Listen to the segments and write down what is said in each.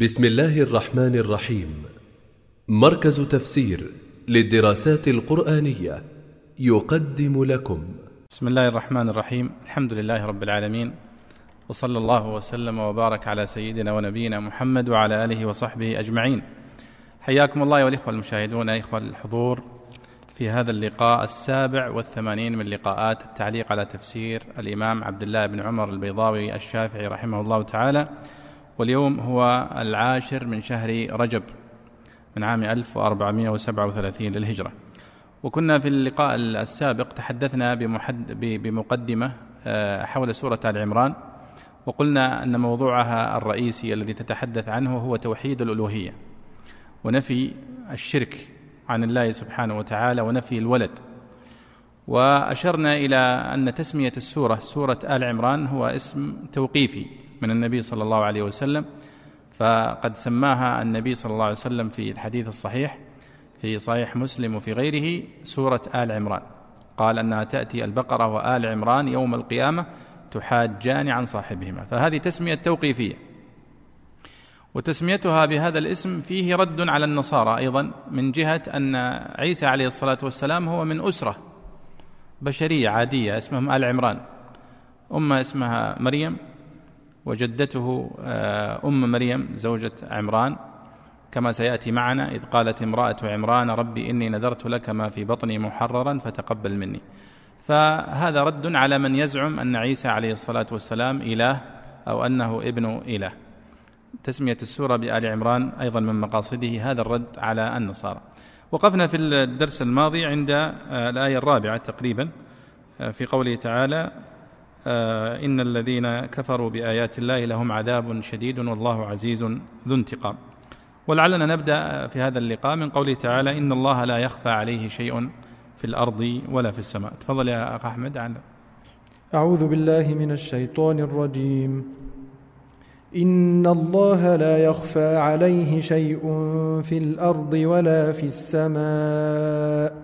بسم الله الرحمن الرحيم. مركز تفسير للدراسات القرآنية يقدم لكم. بسم الله الرحمن الرحيم. الحمد لله رب العالمين. وصلى الله وسلم وبارك على سيدنا ونبينا محمد وعلى آله وصحبه أجمعين. حياكم الله الإخوة المشاهدون اخوه الحضور في هذا اللقاء السابع والثمانين من لقاءات التعليق على تفسير الإمام عبد الله بن عمر البيضاوي الشافعي رحمه الله تعالى. واليوم هو العاشر من شهر رجب من عام 1437 للهجرة. وكنا في اللقاء السابق تحدثنا بمحد بمقدمة آه، حول سورة آل عمران وقلنا أن موضوعها الرئيسي الذي تتحدث عنه هو توحيد الألوهية ونفي الشرك عن الله سبحانه وتعالى ونفي الولد. وأشرنا إلى أن تسمية السورة سورة آل عمران هو اسم توقيفي. من النبي صلى الله عليه وسلم فقد سماها النبي صلى الله عليه وسلم في الحديث الصحيح في صحيح مسلم وفي غيره سورة آل عمران. قال أنها تأتي البقرة وآل عمران يوم القيامة تحاجان عن صاحبهما. فهذه تسمية توقيفية. وتسميتها بهذا الاسم فيه رد على النصارى أيضا من جهة أن عيسى عليه الصلاة والسلام هو من أسرة بشرية عادية اسمهم آل عمران. أمة اسمها مريم وجدته آه، أم مريم زوجة عمران كما سيأتي معنا إذ قالت امرأة عمران ربي إني نذرت لك ما في بطني محررا فتقبل مني. فهذا رد على من يزعم أن عيسى عليه الصلاة والسلام إله أو أنه ابن إله. تسمية السورة بآل عمران أيضا من مقاصده هذا الرد على النصارى. وقفنا في الدرس الماضي عند آه، الآية الرابعة تقريبا آه، في قوله تعالى إن الذين كفروا بآيات الله لهم عذاب شديد والله عزيز ذو انتقام. ولعلنا نبدأ في هذا اللقاء من قوله تعالى إن الله لا يخفى عليه شيء في الأرض ولا في السماء. تفضل يا أخ أحمد. عن أعوذ بالله من الشيطان الرجيم. إن الله لا يخفى عليه شيء في الأرض ولا في السماء.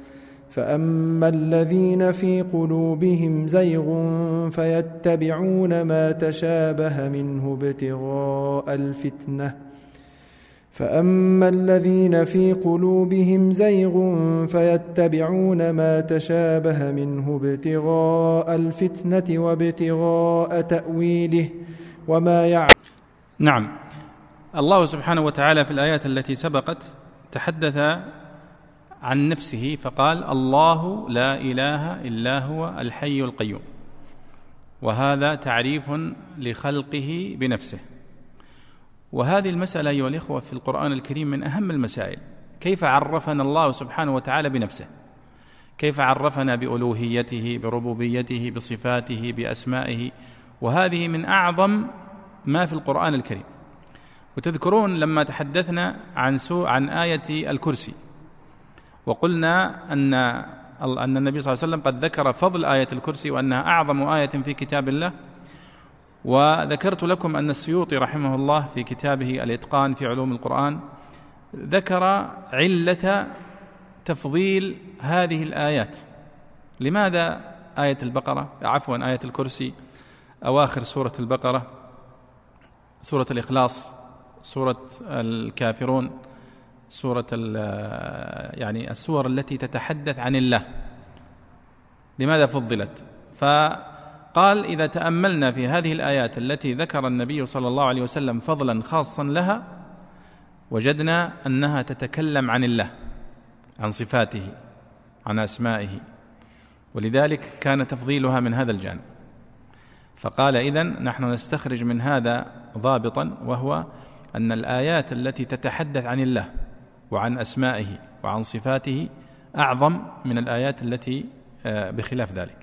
فاما الذين في قلوبهم زيغ فيتبعون ما تشابه منه ابتغاء الفتنه فاما الذين في قلوبهم زيغ فيتبعون ما تشابه منه ابتغاء الفتنه وابتغاء تاويله وما يعلم نعم. الله سبحانه وتعالى في الآيات التي سبقت تحدث عن نفسه فقال الله لا إله إلا هو الحي القيوم. وهذا تعريف لخلقه بنفسه. وهذه المسألة أيها الإخوة في القرآن الكريم من أهم المسائل. كيف عرفنا الله سبحانه وتعالى بنفسه؟ كيف عرفنا بألوهيته بربوبيته بصفاته بأسمائه؟ وهذه من أعظم ما في القرآن الكريم. وتذكرون لما تحدثنا عن سوء عن آية الكرسي. وقلنا أن أن النبي صلى الله عليه وسلم قد ذكر فضل آية الكرسي وأنها أعظم آية في كتاب الله. وذكرت لكم أن السيوطي رحمه الله في كتابه الإتقان في علوم القرآن ذكر علة تفضيل هذه الآيات. لماذا آية البقرة؟ عفوا آية الكرسي. أواخر سورة البقرة سورة الإخلاص سورة الكافرون. سورة يعني السور التي تتحدث عن الله. لماذا فضلت؟ فقال إذا تأملنا في هذه الآيات التي ذكر النبي صلى الله عليه وسلم فضلا خاصا لها وجدنا أنها تتكلم عن الله عن صفاته عن أسمائه. ولذلك كان تفضيلها من هذا الجانب. فقال إذن نحن نستخرج من هذا ضابطا وهو أن الآيات التي تتحدث عن الله وعن أسمائه وعن صفاته أعظم من الآيات التي آه، بخلاف ذلك.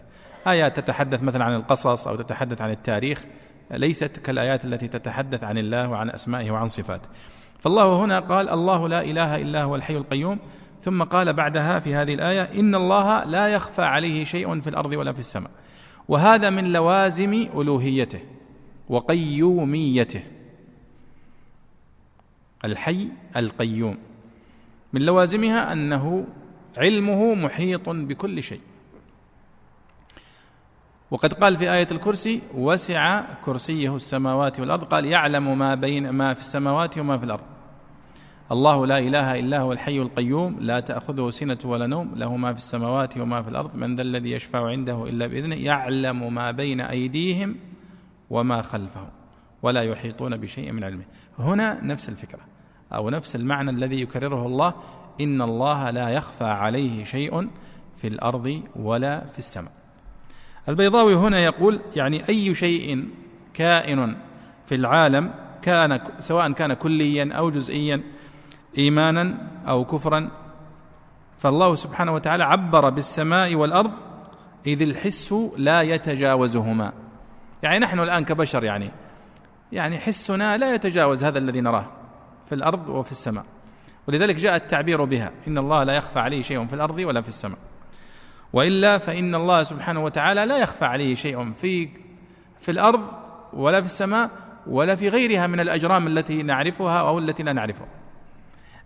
ايات تتحدث مثلا عن القصص أو تتحدث عن التاريخ ليست كالآيات التي تتحدث عن الله وعن أسمائه وعن صفاته. فالله هنا قال الله لا إله إلا هو الحي القيوم ثم قال بعدها في هذه الآية إن الله لا يخفى عليه شيء في الأرض ولا في السماء. وهذا من لوازم ألوهيته وقيوميته. الحي القيوم. من لوازمها أنه علمه محيط بكل شيء. وقد قال في آية الكرسي وسع كرسيه السماوات والأرض. قال يعلم ما بين ما في السماوات وما في الأرض. الله لا إله إلا هو الحي القيوم لا تأخذه سنة ولا نوم له ما في السماوات وما في الأرض. من ذا الذي يشفع عنده إلا بإذنه. يعلم ما بين أيديهم وما خلفهم ولا يحيطون بشيء من علمه. هنا نفس الفكرة. أو نفس المعنى الذي يكرره الله إن الله لا يخفى عليه شيء في الأرض ولا في السماء. البيضاوي هنا يقول يعني أي شيء كائن في العالم كان سواء كان كليا أو جزئيا إيمانا أو كفرا فالله سبحانه وتعالى عبر بالسماء والأرض إذ الحس لا يتجاوزهما. يعني نحن الآن كبشر يعني يعني حسنا لا يتجاوز هذا الذي نراه. في الأرض وفي السماء. ولذلك جاء التعبير بها. إن الله لا يخفى عليه شيء في الأرض ولا في السماء. وإلا فإن الله سبحانه وتعالى لا يخفى عليه شيء في في الأرض ولا في السماء ولا في غيرها من الأجرام التي نعرفها أو التي لا نعرفها.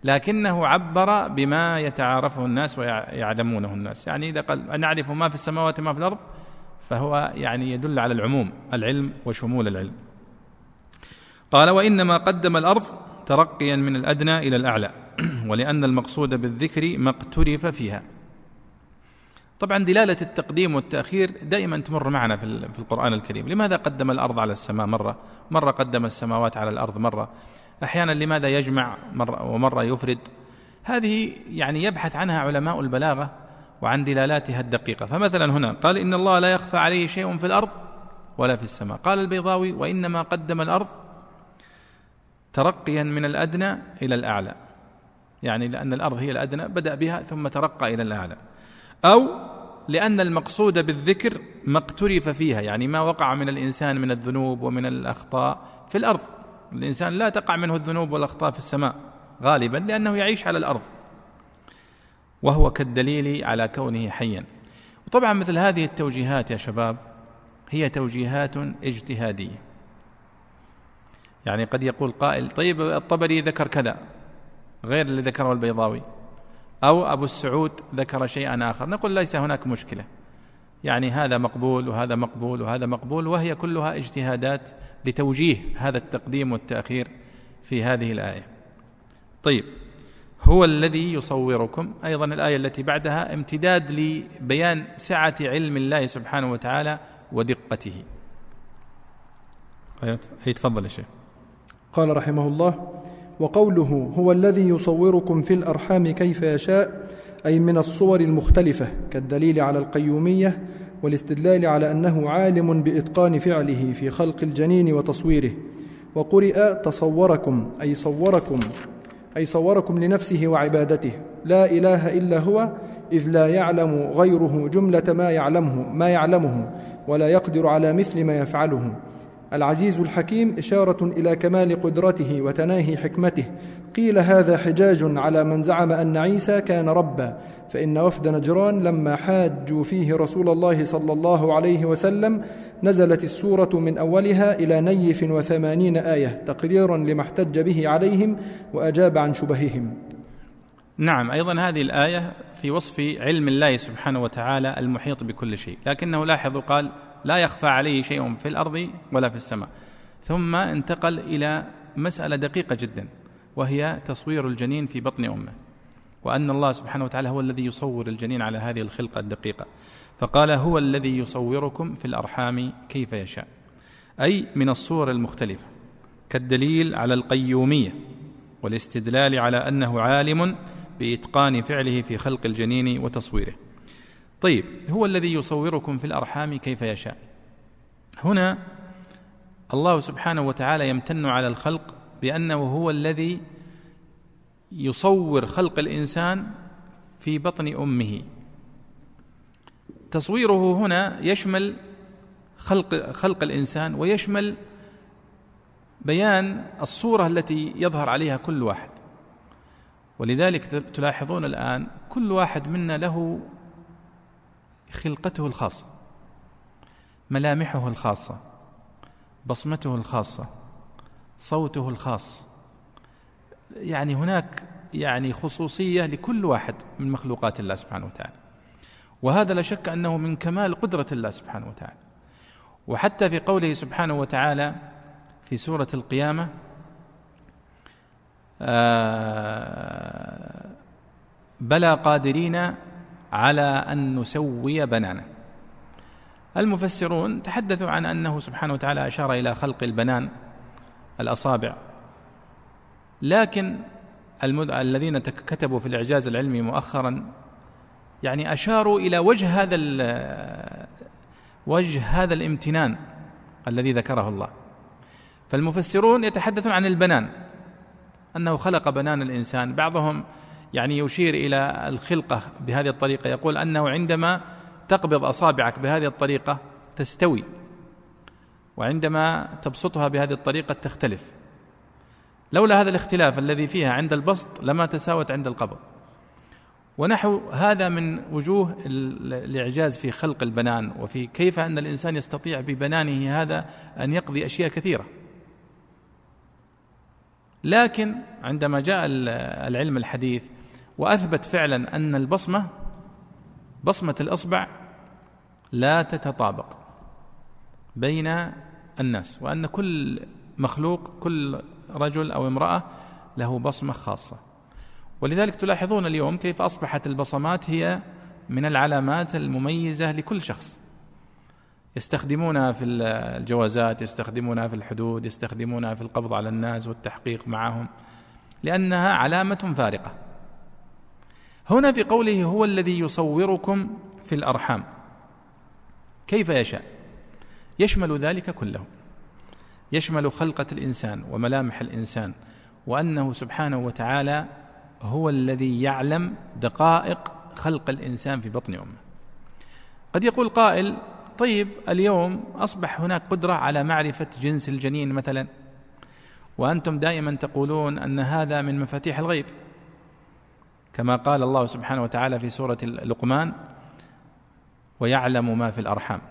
لكنه عبر بما يتعارفه الناس ويعلمونه الناس. يعني إذا قال نعرف ما في السماوات وما في الأرض فهو يعني يدل على العموم العلم وشمول العلم. قال وإنما قدم الأرض ترقيا من الأدنى إلى الأعلى ولأن المقصود بالذكر ما اقترف فيها. طبعا دلالة التقديم والتأخير دائما تمر معنا في القرآن الكريم. لماذا قدم الأرض على السماء مرة؟ مرة قدم السماوات على الأرض مرة؟ أحيانا لماذا يجمع مرة ومرة يفرد؟ هذه يعني يبحث عنها علماء البلاغة وعن دلالاتها الدقيقة. فمثلا هنا قال إن الله لا يخفى عليه شيء في الأرض ولا في السماء. قال البيضاوي وإنما قدم الأرض ترقيا من الأدنى إلى الأعلى. يعني لأن الأرض هي الأدنى بدأ بها ثم ترقى إلى الأعلى. أو لأن المقصود بالذكر ما اقترف فيها يعني ما وقع من الإنسان من الذنوب ومن الأخطاء في الأرض. الإنسان لا تقع منه الذنوب والأخطاء في السماء غالبا لأنه يعيش على الأرض. وهو كالدليل على كونه حيا. وطبعا مثل هذه التوجيهات يا شباب هي توجيهات اجتهادية. يعني قد يقول قائل طيب الطبري ذكر كذا غير اللي ذكره البيضاوي. أو أبو السعود ذكر شيئا آخر. نقول ليس هناك مشكلة. يعني هذا مقبول وهذا مقبول وهذا مقبول وهي كلها اجتهادات لتوجيه هذا التقديم والتأخير في هذه الآية. طيب هو الذي يصوركم. أيضا الآية التي بعدها امتداد لبيان سعة علم الله سبحانه وتعالى ودقته. هي تفضل يا شيخ. قال رحمه الله وقوله هو الذي يصوركم في الأرحام كيف يشاء أي من الصور المختلفة كالدليل على القيومية والاستدلال على أنه عالم بإتقان فعله في خلق الجنين وتصويره. وقرئ تصوركم أي صوركم أي صوركم لنفسه وعبادته. لا إله إلا هو إذ لا يعلم غيره جملة ما يعلمه ما يعلمه ولا يقدر على مثل ما يفعله. العزيز الحكيم إشارة إلى كمال قدرته وتناهي حكمته. قيل هذا حجاج على من زعم أن عيسى كان ربا فإن وفد نجران لما حاجوا فيه رسول الله صلى الله عليه وسلم نزلت السورة من أولها إلى نيف وثمانين آية تقريرا لما احتج به عليهم وأجاب عن شبههم. نعم أيضا هذه الآية في وصف علم الله سبحانه وتعالى المحيط بكل شيء لكنه لاحظوا قال لا يخفى عليه شيء في الأرض ولا في السماء. ثم انتقل إلى مسألة دقيقة جدا وهي تصوير الجنين في بطن أمه وأن الله سبحانه وتعالى هو الذي يصور الجنين على هذه الخلقة الدقيقة. فقال هو الذي يصوركم في الأرحام كيف يشاء. أي من الصور المختلفة كالدليل على القيومية والاستدلال على أنه عالم بإتقان فعله في خلق الجنين وتصويره. طيب هو الذي يصوركم في الأرحام كيف يشاء. هنا الله سبحانه وتعالى يمتن على الخلق بأنه هو الذي يصور خلق الإنسان في بطن أمه. تصويره هنا يشمل خلق خلق الإنسان ويشمل بيان الصورة التي يظهر عليها كل واحد. ولذلك تلاحظون الآن كل واحد منا له خلقته الخاصة ملامحه الخاصة بصمته الخاصة صوته الخاص. يعني هناك يعني خصوصية لكل واحد من مخلوقات الله سبحانه وتعالى. وهذا لا شك أنه من كمال قدرة الله سبحانه وتعالى. وحتى في قوله سبحانه وتعالى في سورة القيامة آه بلى قادرين على أن نسوي بنانه المفسرون تحدثوا عن أنه سبحانه وتعالى أشار إلى خلق البنان الأصابع. لكن المد... الذين كتبوا في الإعجاز العلمي مؤخرا يعني أشاروا إلى وجه هذا ال... وجه هذا الامتنان الذي ذكره الله. فالمفسرون يتحدثون عن البنان أنه خلق بنان الإنسان. بعضهم يعني يشير إلى الخلقة بهذه الطريقة. يقول أنه عندما تقبض أصابعك بهذه الطريقة تستوي وعندما تبسطها بهذه الطريقة تختلف. لولا هذا الاختلاف الذي فيها عند البسط لما تساوت عند القبض. ونحو هذا من وجوه الإعجاز في خلق البنان وفي كيف أن الإنسان يستطيع ببنانه هذا أن يقضي أشياء كثيرة. لكن عندما جاء العلم الحديث وأثبت فعلا أن البصمة بصمة الإصبع لا تتطابق بين الناس وأن كل مخلوق كل رجل أو امرأة له بصمة خاصة. ولذلك تلاحظون اليوم كيف أصبحت البصمات هي من العلامات المميزة لكل شخص. يستخدمونها في الجوازات يستخدمونها في الحدود يستخدمونها في القبض على الناس والتحقيق معهم لأنها علامة فارقة. هنا في قوله هو الذي يصوركم في الأرحام. كيف يشاء؟ يشمل ذلك كله. يشمل خلقة الإنسان وملامح الإنسان وأنه سبحانه وتعالى هو الذي يعلم دقائق خلق الإنسان في بطن أمه. قد يقول قائل طيب اليوم أصبح هناك قدرة على معرفة جنس الجنين مثلا؟ وأنتم دائما تقولون أن هذا من مفاتيح الغيب. كما قال الله سبحانه وتعالى في سورة لقمان ويعلم ما في الأرحام.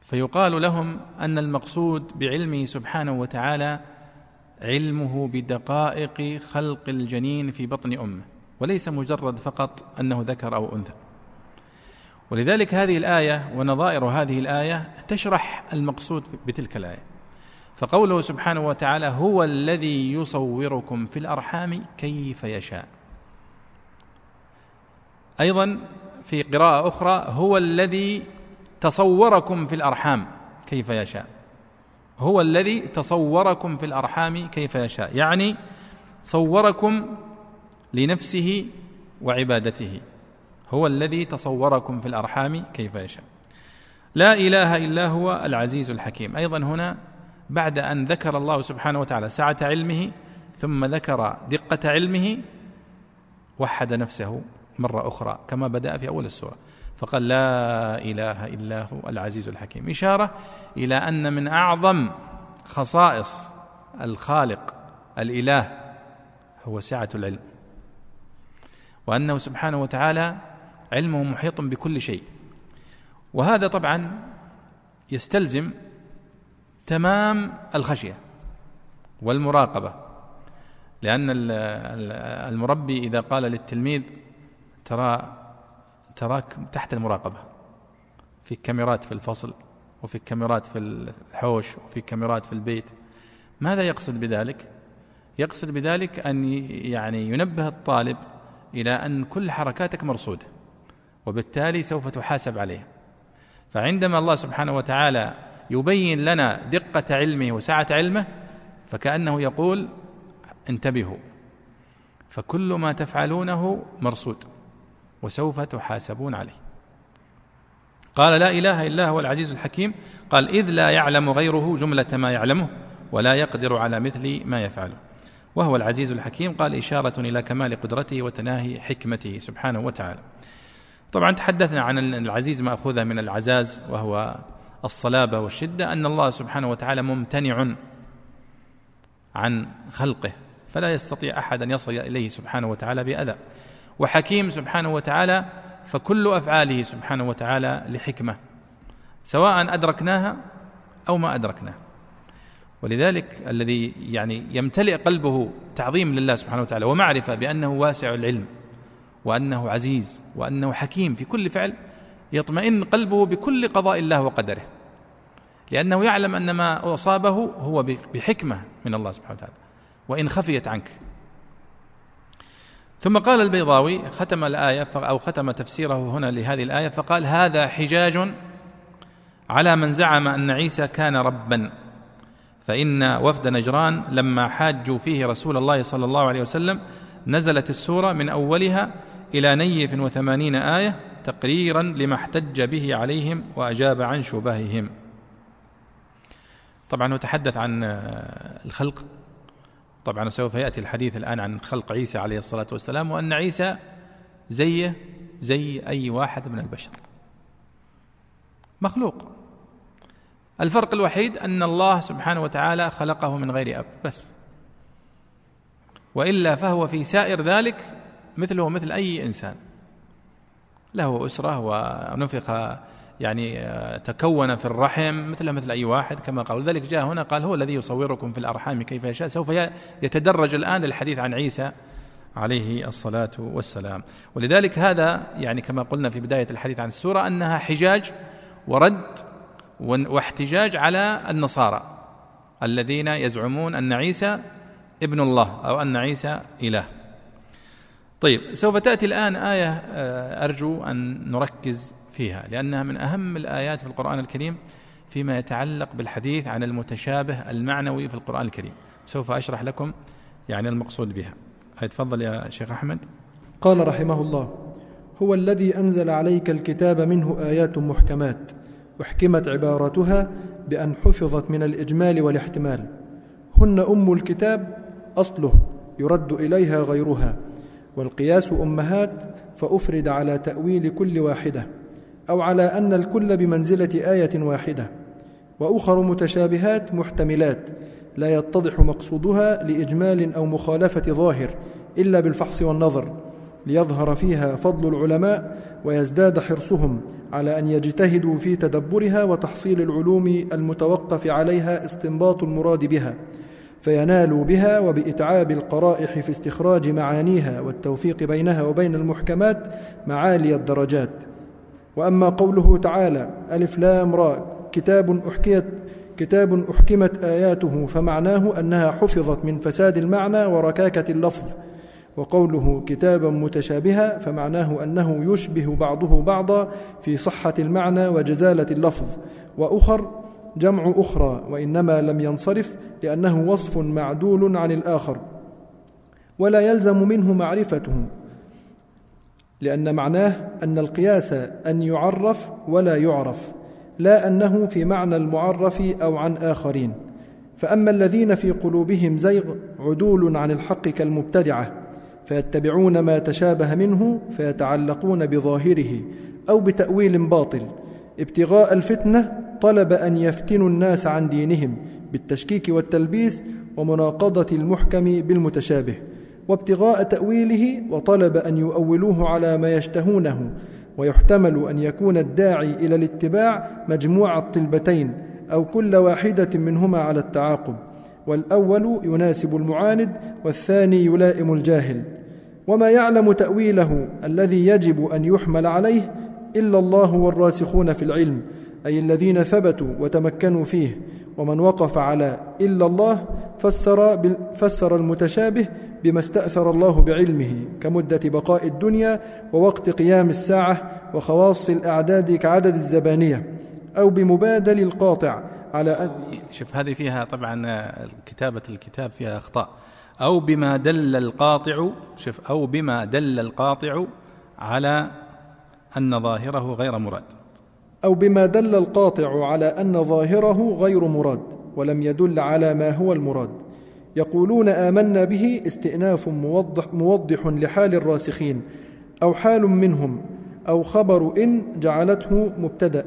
فيقال لهم أن المقصود بعلمه سبحانه وتعالى علمه بدقائق خلق الجنين في بطن أمه وليس مجرد فقط أنه ذكر أو أنثى. ولذلك هذه الآية ونظائر هذه الآية تشرح المقصود بتلك الآية. فقوله سبحانه وتعالى هو الذي يصوركم في الأرحام كيف يشاء. أيضا في قراءة أخرى هو الذي تصوركم في الأرحام كيف يشاء. هو الذي تصوركم في الأرحام كيف يشاء. يعني صوركم لنفسه وعبادته. هو الذي تصوركم في الأرحام كيف يشاء. لا إله إلا هو العزيز الحكيم. أيضا هنا بعد أن ذكر الله سبحانه وتعالى سعة علمه ثم ذكر دقة علمه وحد نفسه مرة أخرى كما بدأ في أول السورة. فقال لا إله إلا هو العزيز الحكيم. إشارة إلى أن من أعظم خصائص الخالق الإله هو سعة العلم وأنه سبحانه وتعالى علمه محيط بكل شيء. وهذا طبعا يستلزم تمام الخشية والمراقبة. لأن المربي إذا قال للتلميذ ترى تراك تحت المراقبة في كاميرات في الفصل وفي كاميرات في الحوش وفي كاميرات في البيت. ماذا يقصد بذلك؟ يقصد بذلك أن يعني ينبه الطالب إلى أن كل حركاتك مرصودة وبالتالي سوف تحاسب عليها. فعندما الله سبحانه وتعالى يبين لنا دقة علمه وسعة علمه فكأنه يقول انتبهوا فكل ما تفعلونه مرصود وسوف تحاسبون عليه. قال لا إله إلا هو العزيز الحكيم قال إذ لا يعلم غيره جملة ما يعلمه ولا يقدر على مثل ما يفعله. وهو العزيز الحكيم قال إشارة إلى كمال قدرته وتناهي حكمته سبحانه وتعالى. طبعا تحدثنا عن العزيز ماخوذه من العزاز وهو الصلابة والشدة أن الله سبحانه وتعالى ممتنع عن خلقه فلا يستطيع أحد أن يصل إليه سبحانه وتعالى بأذى. وحكيم سبحانه وتعالى فكل أفعاله سبحانه وتعالى لحكمة سواء أدركناها أو ما أدركناها ولذلك الذي يعني يمتلئ قلبه تعظيم لله سبحانه وتعالى ومعرفة بأنه واسع العلم وأنه عزيز وأنه حكيم في كل فعل يطمئن قلبه بكل قضاء الله وقدره. لأنه يعلم أن ما أصابه هو بحكمة من الله سبحانه وتعالى. وإن خفيت عنك. ثم قال البيضاوي ختم الآية أو ختم تفسيره هنا لهذه الآية فقال هذا حجاج على من زعم أن عيسى كان ربا. فإن وفد نجران لما حاجوا فيه رسول الله صلى الله عليه وسلم نزلت السورة من أولها إلى نيف وثمانين آية تقريرا لما احتج به عليهم وأجاب عن شبههم. طبعا هو تحدث عن الخلق. طبعا سوف يأتي الحديث الآن عن خلق عيسى عليه الصلاة والسلام وأن عيسى زيه زي أي واحد من البشر. مخلوق. الفرق الوحيد أن الله سبحانه وتعالى خلقه من غير أب بس. وإلا فهو في سائر ذلك مثله مثل أي إنسان. له أسرة ونفخ يعني آه، تكون في الرحم مثل مثل أي واحد كما قال. ذلك جاء هنا قال هو الذي يصوركم في الأرحام كيف يشاء. سوف يتدرج الآن الحديث عن عيسى عليه الصلاة والسلام. ولذلك هذا يعني كما قلنا في بداية الحديث عن السورة أنها حجاج ورد واحتجاج على النصارى الذين يزعمون أن عيسى ابن الله أو أن عيسى إله. طيب سوف تأتي الآن آية آه، أرجو أن نركز فيها لأنها من أهم الآيات في القرآن الكريم فيما يتعلق بالحديث عن المتشابه المعنوي في القرآن الكريم. سوف أشرح لكم يعني المقصود بها. تفضل يا شيخ أحمد. قال رحمه الله هو الذي أنزل عليك الكتاب منه آيات محكمات أحكمت عبارتها بأن حفظت من الإجمال والاحتمال. هن أم الكتاب أصله يرد إليها غيرها والقياس أمهات فأفرد على تأويل كل واحدة. أو على أن الكل بمنزلة آية واحدة. وأخر متشابهات محتملات لا يتضح مقصودها لإجمال أو مخالفة ظاهر إلا بالفحص والنظر ليظهر فيها فضل العلماء ويزداد حرصهم على أن يجتهدوا في تدبرها وتحصيل العلوم المتوقف عليها استنباط المراد بها فينالوا بها وبإتعاب القرائح في استخراج معانيها والتوفيق بينها وبين المحكمات معالي الدرجات. وأما قوله تعالى ألف لام را كتاب أحكيت كتاب أحكمت آياته فمعناه أنها حفظت من فساد المعنى وركاكة اللفظ. وقوله كتابا متشابها فمعناه أنه يشبه بعضه بعضا في صحة المعنى وجزالة اللفظ. وأخر جمع أخرى وإنما لم ينصرف لأنه وصف معدول عن الآخر. ولا يلزم منه معرفته. لأن معناه أن القياس أن يعرف ولا يعرف لا أنه في معنى المعرف أو عن آخرين. فأما الذين في قلوبهم زيغ عدول عن الحق كالمبتدعة فيتبعون ما تشابه منه فيتعلقون بظاهره أو بتأويل باطل. ابتغاء الفتنة طلب أن يفتنوا الناس عن دينهم بالتشكيك والتلبيس ومناقضة المحكم بالمتشابه. وابتغاء تأويله وطلب أن يؤولوه على ما يشتهونه ويحتمل أن يكون الداعي إلى الاتباع مجموع الطلبتين أو كل واحدة منهما على التعاقب. والأول يناسب المعاند والثاني يلائم الجاهل. وما يعلم تأويله الذي يجب أن يحمل عليه إلا الله والراسخون في العلم أي الذين ثبتوا وتمكنوا فيه ومن وقف على إلا الله فسر, فسر المتشابه بما استأثر الله بعلمه كمدة بقاء الدنيا ووقت قيام الساعة وخواص الأعداد كعدد الزبانية أو بمبادل القاطع على أن شوف هذه فيها طبعا كتابة الكتاب فيها أخطاء. أو بما دل القاطع شوف أو بما دل القاطع على أن ظاهره غير مراد. أو بما دل القاطع على أن ظاهره غير مراد ولم يدل على ما هو المراد. يقولون آمنا به استئناف موضح, موضح لحال الراسخين أو حال منهم أو خبر إن جعلته مبتدأ.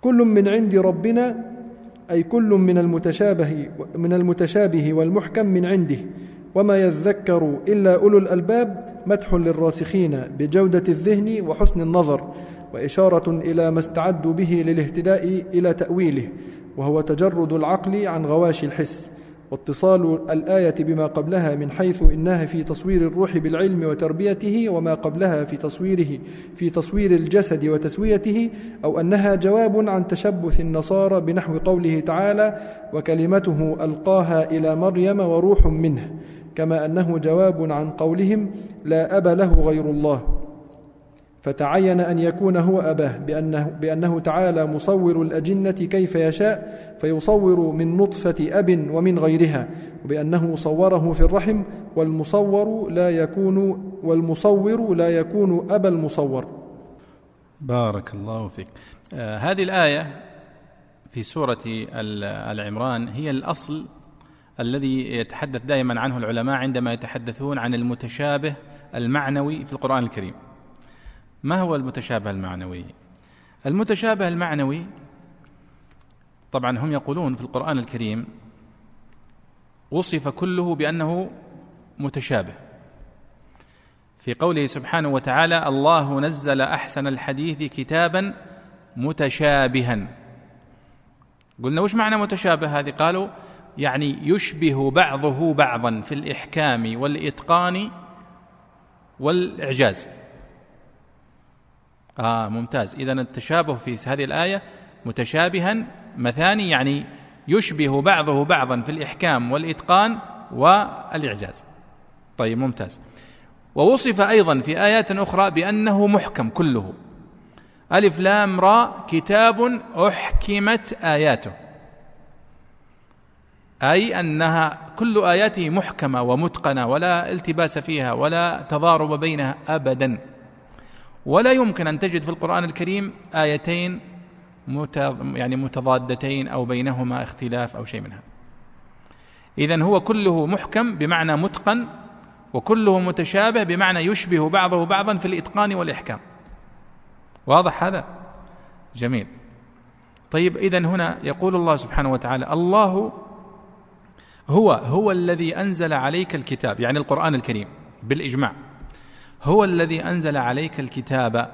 كل من عند ربنا أي كل من المتشابه من المتشابه والمحكم من عنده وما يذكر إلا أولو الألباب مدح للراسخين بجودة الذهن وحسن النظر وإشارة إلى ما استعدوا به للاهتداء إلى تأويله وهو تجرد العقل عن غواشي الحس. واتصال الآية بما قبلها من حيث إنها في تصوير الروح بالعلم وتربيته وما قبلها في تصويره في تصوير الجسد وتسويته أو أنها جواب عن تشبث النصارى بنحو قوله تعالى وكلمته ألقاها إلى مريم وروح منه كما أنه جواب عن قولهم لا أب له غير الله فتعين أن يكون هو أباه بأنه, بأنه تعالى مصور الأجنة كيف يشاء فيصور من نطفة أب ومن غيرها وبأنه صوره في الرحم والمصور لا يكون والمصور لا يكون أبا المصور. بارك الله فيك. آه هذه الآية في سورة العمران هي الأصل الذي يتحدث دائما عنه العلماء عندما يتحدثون عن المتشابه المعنوي في القرآن الكريم. ما هو المتشابه المعنوي؟ المتشابه المعنوي طبعا هم يقولون في القرآن الكريم وصف كله بأنه متشابه. في قوله سبحانه وتعالى الله نزل أحسن الحديث كتابا متشابها. قلنا وش معنى متشابه؟ هذه قالوا يعني يشبه بعضه بعضا في الإحكام والإتقان والإعجاز. آه ممتاز. إذا التشابه في هذه الآية متشابها مثاني يعني يشبه بعضه بعضا في الإحكام والإتقان والإعجاز. طيب ممتاز. ووصف أيضا في آيات أخرى بأنه محكم كله. ألف لام را كتاب أحكمت آياته. أي أنها كل آياته محكمة ومتقنة ولا التباس فيها ولا تضارب بينها أبدا. ولا يمكن أن تجد في القرآن الكريم آيتين يعني متضادتين أو بينهما اختلاف أو شيء منها. إذا هو كله محكم بمعنى متقن وكله متشابه بمعنى يشبه بعضه بعضا في الإتقان والإحكام. واضح هذا؟ جميل. طيب إذا هنا يقول الله سبحانه وتعالى الله هو هو الذي أنزل عليك الكتاب يعني القرآن الكريم بالإجماع. هو الذي أنزل عليك الكتاب.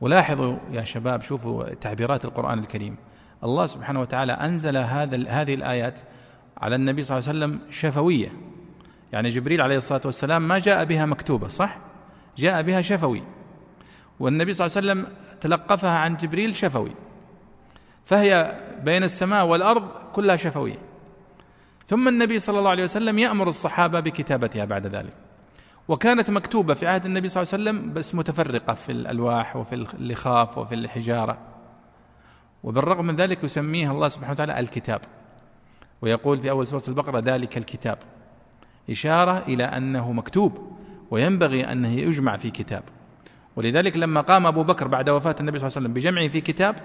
ولاحظوا يا شباب شوفوا تعبيرات القرآن الكريم. الله سبحانه وتعالى أنزل هذا هذه الآيات على النبي صلى الله عليه وسلم شفوية. يعني جبريل عليه الصلاة والسلام ما جاء بها مكتوبة صح؟ جاء بها شفوي. والنبي صلى الله عليه وسلم تلقفها عن جبريل شفوي. فهي بين السماء والأرض كلها شفوية. ثم النبي صلى الله عليه وسلم يأمر الصحابة بكتابتها بعد ذلك. وكانت مكتوبة في عهد النبي صلى الله عليه وسلم بس متفرقة في الألواح وفي اللخاف وفي الحجارة. وبالرغم من ذلك يسميها الله سبحانه وتعالى الكتاب. ويقول في أول سورة البقرة ذلك الكتاب. إشارة إلى أنه مكتوب وينبغي أنه يجمع في كتاب. ولذلك لما قام أبو بكر بعد وفاة النبي صلى الله عليه وسلم بجمعه في كتاب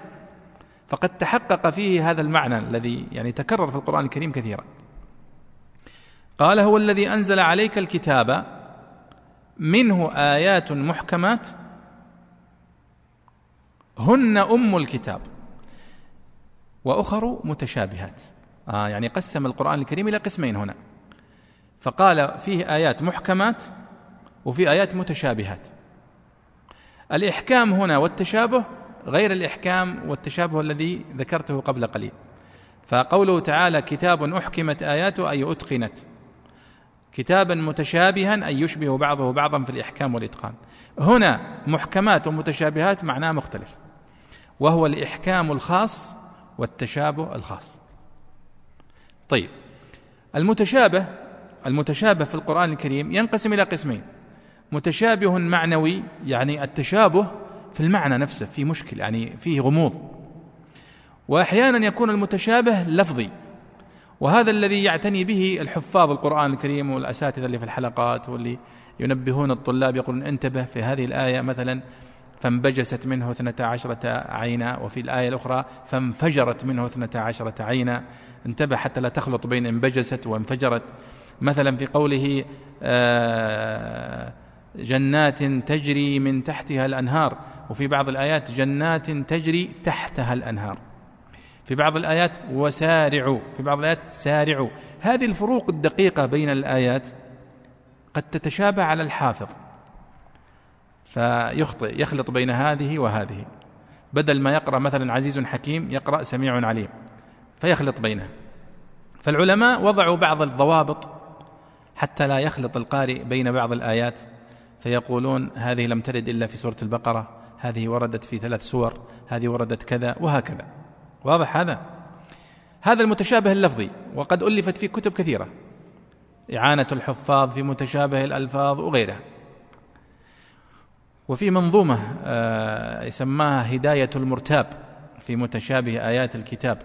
فقد تحقق فيه هذا المعنى الذي يعني تكرر في القرآن الكريم كثيرا. قال هو الذي أنزل عليك الكتاب منه آيات محكمات هن أم الكتاب وأخر متشابهات. آه يعني قسم القرآن الكريم إلى قسمين هنا. فقال فيه آيات محكمات وفي آيات متشابهات. الإحكام هنا والتشابه غير الإحكام والتشابه الذي ذكرته قبل قليل. فقوله تعالى كتاب أحكمت آياته أي أتقنت. كتابا متشابها أي يشبه بعضه بعضا في الإحكام والإتقان. هنا محكمات ومتشابهات معناه مختلف. وهو الإحكام الخاص والتشابه الخاص. طيب المتشابه المتشابه في القرآن الكريم ينقسم إلى قسمين. متشابه معنوي يعني التشابه في المعنى نفسه في مشكل يعني فيه غموض. واحيانا يكون المتشابه لفظي. وهذا الذي يعتني به الحفاظ القرآن الكريم والأساتذة اللي في الحلقات واللي ينبهون الطلاب يقولون انتبه في هذه الآية مثلا فانبجست منه اثنتا عشرة عينا وفي الآية الأخرى فانفجرت منه اثنتا عشرة عينا. انتبه حتى لا تخلط بين انبجست وانفجرت. مثلا في قوله آه، جنات تجري من تحتها الأنهار. وفي بعض الآيات جنات تجري تحتها الأنهار. في بعض الآيات وسارعوا في بعض الآيات سارعوا. هذه الفروق الدقيقة بين الآيات قد تتشابه على الحافظ فيخطئ يخلط بين هذه وهذه. بدل ما يقرأ مثلا عزيز حكيم يقرأ سميع عليم فيخلط بينها فالعلماء وضعوا بعض الضوابط حتى لا يخلط القارئ بين بعض الآيات فيقولون هذه لم ترد إلا في سورة البقرة هذه وردت في ثلاث سور هذه وردت كذا وهكذا. واضح هذا؟ هذا المتشابه اللفظي وقد ألفت في كتب كثيرة. إعانة الحفاظ في متشابه الألفاظ وغيرها. وفي منظومة آه، يسماها هداية المرتاب في متشابه آيات الكتاب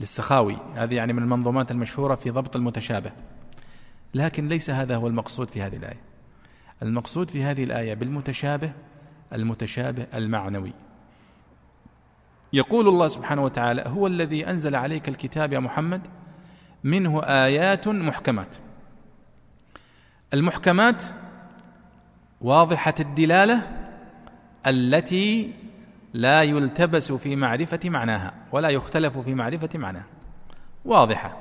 للسخاوي. هذه يعني من المنظومات المشهورة في ضبط المتشابه. لكن ليس هذا هو المقصود في هذه الآية. المقصود في هذه الآية بالمتشابه المتشابه المعنوي. يقول الله سبحانه وتعالى هو الذي أنزل عليك الكتاب يا محمد؟ منه آيات محكمات. المحكمات واضحة الدلالة التي لا يلتبس في معرفة معناها ولا يختلف في معرفة معناها. واضحة.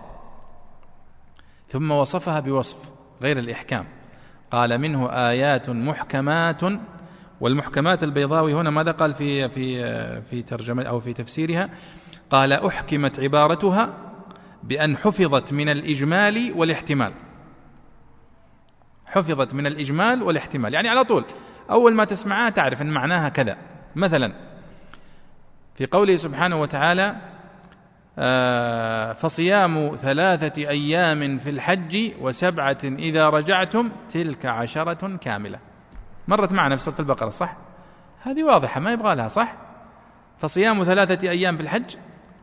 ثم وصفها بوصف غير الإحكام. قال منه آيات محكمات والمحكمات البيضاوي هنا ماذا قال في في في ترجمة أو في تفسيرها؟ قال أحكمت عبارتها بأن حفظت من الإجمال والاحتمال. حفظت من الإجمال والاحتمال. يعني على طول أول ما تسمعها تعرف أن معناها كذا. مثلا في قوله سبحانه وتعالى آه فصيام ثلاثة أيام في الحج وسبعة إذا رجعتم تلك عشرة كاملة. مرت معنا في سورة البقرة صح؟ هذه واضحة ما يبغى لها صح؟ فصيام ثلاثة أيام في الحج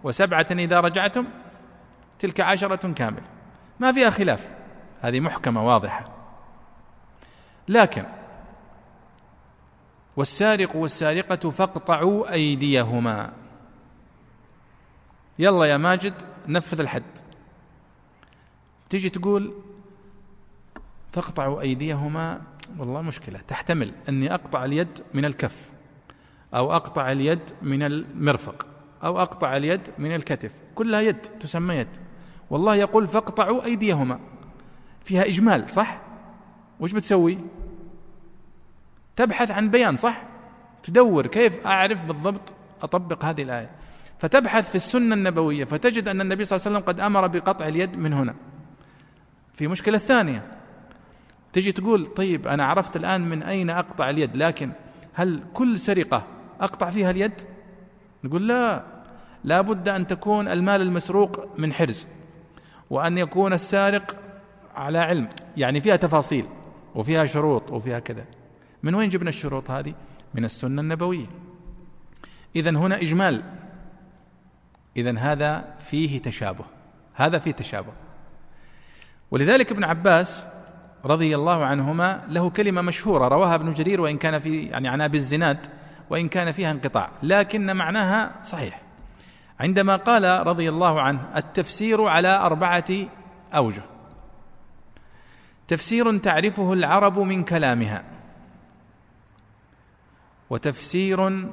وسبعة إذا رجعتم تلك عشرة كاملة ما فيها خلاف هذه محكمة واضحة لكن والسارق والسارقة فاقطعوا أيديهما يلا يا ماجد نفذ الحد تيجي تقول فاقطعوا أيديهما والله مشكلة. تحتمل أني أقطع اليد من الكف أو أقطع اليد من المرفق أو أقطع اليد من الكتف. كلها يد تسمى يد. والله يقول فاقطعوا أيديهما. فيها إجمال صح؟ وش بتسوي؟ تبحث عن بيان صح؟ تدور كيف أعرف بالضبط أطبق هذه الآية. فتبحث في السنة النبوية فتجد أن النبي صلى الله عليه وسلم قد أمر بقطع اليد من هنا. في مشكلة ثانية. تجي تقول طيب أنا عرفت الآن من أين أقطع اليد لكن هل كل سرقة أقطع فيها اليد؟ نقول لا لا بد أن تكون المال المسروق من حرز وأن يكون السارق على علم يعني فيها تفاصيل وفيها شروط وفيها كذا. من وين جبنا الشروط هذه؟ من السنة النبوية. إذا هنا إجمال. إذا هذا فيه تشابه هذا فيه تشابه. ولذلك ابن عباس رضي الله عنهما له كلمة مشهورة رواها ابن جرير وإن كان في يعني عن أبي الزناد وإن كان فيها انقطاع لكن معناها صحيح. عندما قال رضي الله عنه التفسير على أربعة أوجه. تفسير تعرفه العرب من كلامها. وتفسير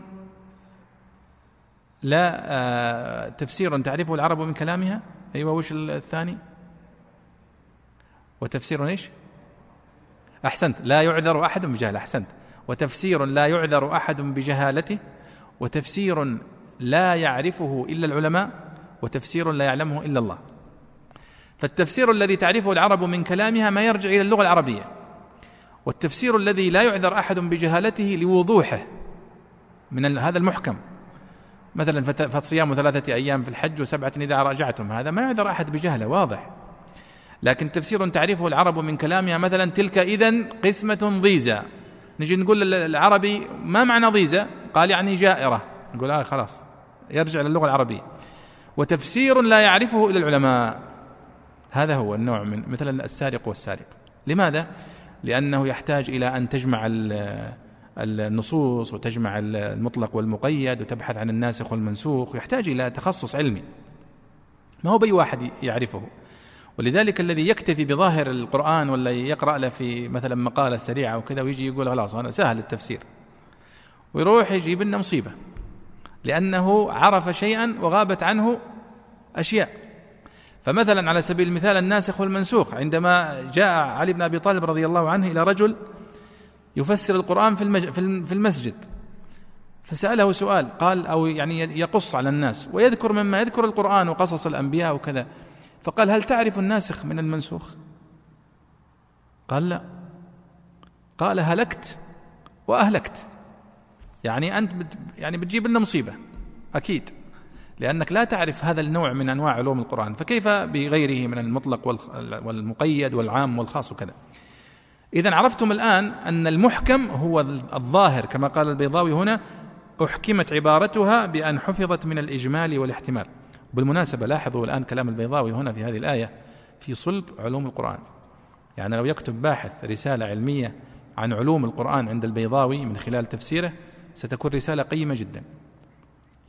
لا آه تفسير تعرفه العرب من كلامها؟ أيوه وش الثاني؟ وتفسير إيش؟ أحسنت. لا يعذر أحد بجهله أحسنت. وتفسير لا يعذر أحد بجهالته وتفسير لا يعرفه إلا العلماء وتفسير لا يعلمه إلا الله. فالتفسير الذي تعرفه العرب من كلامها ما يرجع إلى اللغة العربية. والتفسير الذي لا يعذر أحد بجهالته لوضوحه من هذا المحكم. مثلا فصيام ثلاثة أيام في الحج وسبعة إذا رجعتم هذا ما يعذر أحد بجهله. واضح. لكن تفسير تعرفه العرب من كلامها مثلا تلك إذا قسمة ضيزى. نجي نقول العربي ما معنى ضيزى؟ قال يعني جائرة. نقول آه خلاص. يرجع للغة العربية. وتفسير لا يعرفه إلا العلماء. هذا هو النوع من مثلا السارق والسارق. لماذا؟ لأنه يحتاج إلى أن تجمع النصوص وتجمع المطلق والمقيد وتبحث عن الناسخ والمنسوخ. يحتاج إلى تخصص علمي. ما هو بأي واحد يعرفه. ولذلك الذي يكتفي بظاهر القرآن ولا يقرأ له في مثلا مقالة سريعة وكذا ويجي يقول خلاص أنا سهل التفسير. ويروح يجيب لنا مصيبة لأنه عرف شيئا وغابت عنه أشياء. فمثلا على سبيل المثال الناسخ والمنسوخ عندما جاء علي بن أبي طالب رضي الله عنه إلى رجل يفسر القرآن في في المسجد. فسأله سؤال قال أو يعني يقص على الناس ويذكر مما يذكر القرآن وقصص الأنبياء وكذا. فقال هل تعرف الناسخ من المنسوخ؟ قال لا. قال هلكت وأهلكت. يعني أنت بت يعني بتجيب لنا مصيبة. أكيد. لأنك لا تعرف هذا النوع من أنواع علوم القرآن. فكيف بغيره من المطلق والمقيد والعام والخاص وكذا. إذا عرفتم الآن أن المحكم هو الظاهر. كما قال البيضاوي هنا أحكمت عبارتها بأن حفظت من الإجمال والاحتمال. بالمناسبة لاحظوا الآن كلام البيضاوي هنا في هذه الآية في صلب علوم القرآن. يعني لو يكتب باحث رسالة علمية عن علوم القرآن عند البيضاوي من خلال تفسيره ستكون رسالة قيمة جدا.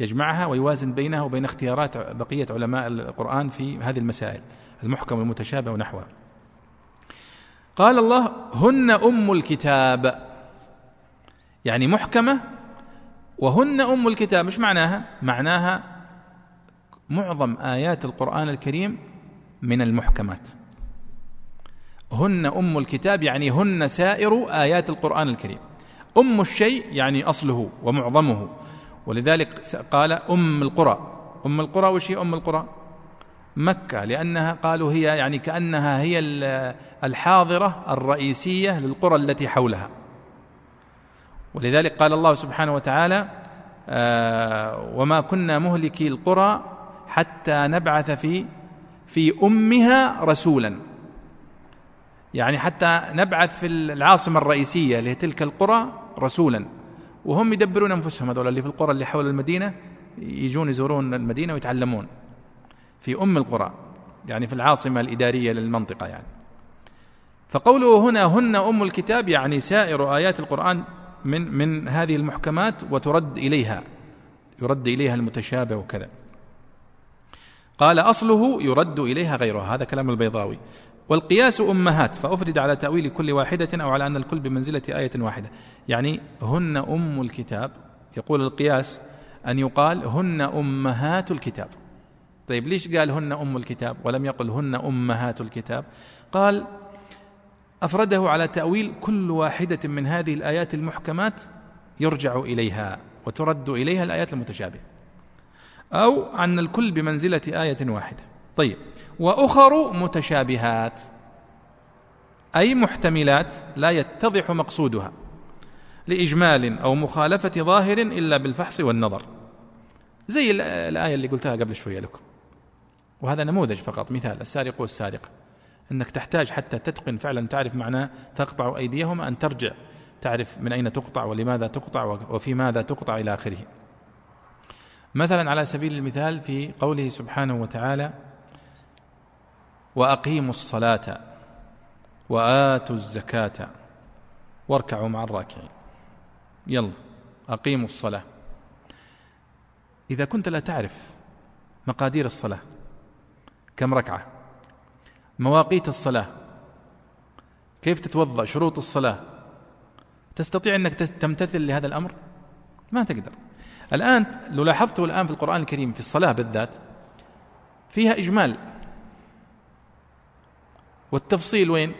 يجمعها ويوازن بينها وبين اختيارات بقية علماء القرآن في هذه المسائل المحكم والمتشابه ونحوها قال الله هن أم الكتاب. يعني محكمة وهن أم الكتاب مش معناها؟ معناها معظم آيات القرآن الكريم من المحكمات. هن أم الكتاب يعني هن سائر آيات القرآن الكريم. أم الشيء يعني أصله ومعظمه. ولذلك قال أم القرى. أم القرى وش هي أم القرى؟ مكة لأنها قالوا هي يعني كأنها هي الحاضرة الرئيسية للقرى التي حولها. ولذلك قال الله سبحانه وتعالى آه وما كنا مهلكي القرى حتى نبعث في في أمها رسولا. يعني حتى نبعث في العاصمة الرئيسية لتلك القرى رسولا. وهم يدبرون أنفسهم هذول اللي في القرى اللي حول المدينة يجون يزورون المدينة ويتعلمون. في أم القرى يعني في العاصمة الإدارية للمنطقة يعني. فقوله هنا هن أم الكتاب يعني سائر آيات القرآن من من هذه المحكمات وترد إليها يرد إليها المتشابه وكذا. قال أصله يرد إليها غيرها هذا كلام البيضاوي. والقياس أمهات فأفرد على تأويل كل واحدة أو على أن الكل بمنزلة آية واحدة. يعني هن أم الكتاب. يقول القياس أن يقال هن أمهات الكتاب. طيب ليش قال هن أم الكتاب ولم يقل هن أمهات الكتاب؟ قال أفرده على تأويل كل واحدة من هذه الآيات المحكمات يرجع إليها وترد إليها الآيات المتشابهة. أو أن الكل بمنزلة آية واحدة. طيب. وأخر متشابهات أي محتملات لا يتضح مقصودها لإجمال أو مخالفة ظاهر إلا بالفحص والنظر. زي الآية اللي قلتها قبل شوية لكم. وهذا نموذج فقط مثال السارق والسارقة. إنك تحتاج حتى تتقن فعلا تعرف معناه تقطع ايديهما أن ترجع تعرف من أين تقطع ولماذا تقطع وفي ماذا تقطع إلى آخره. مثلا على سبيل المثال في قوله سبحانه وتعالى وأقيموا الصلاة وآتوا الزكاة واركعوا مع الراكعين يلا أقيموا الصلاة. إذا كنت لا تعرف مقادير الصلاة كم ركعة مواقيت الصلاة كيف تتوضأ شروط الصلاة تستطيع أنك تمتثل لهذا الأمر؟ ما تقدر. الآن لو لاحظت الآن في القرآن الكريم في الصلاة بالذات فيها إجمال. والتفصيل وين؟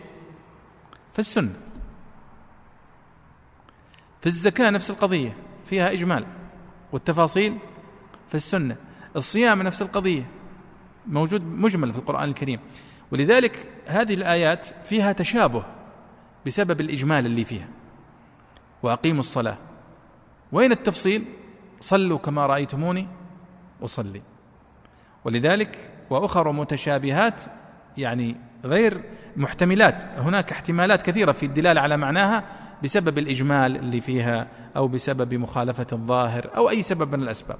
في السنة. في الزكاة نفس القضية فيها إجمال. والتفاصيل في السنة. الصيام نفس القضية موجود مجمل في القرآن الكريم. ولذلك هذه الآيات فيها تشابه بسبب الإجمال اللي فيها. وأقيموا الصلاة. وين التفصيل؟ صلوا كما رأيتموني أصلي. ولذلك وأخر متشابهات يعني غير محتملات. هناك احتمالات كثيرة في الدلالة على معناها بسبب الإجمال اللي فيها أو بسبب مخالفة الظاهر أو أي سبب من الأسباب.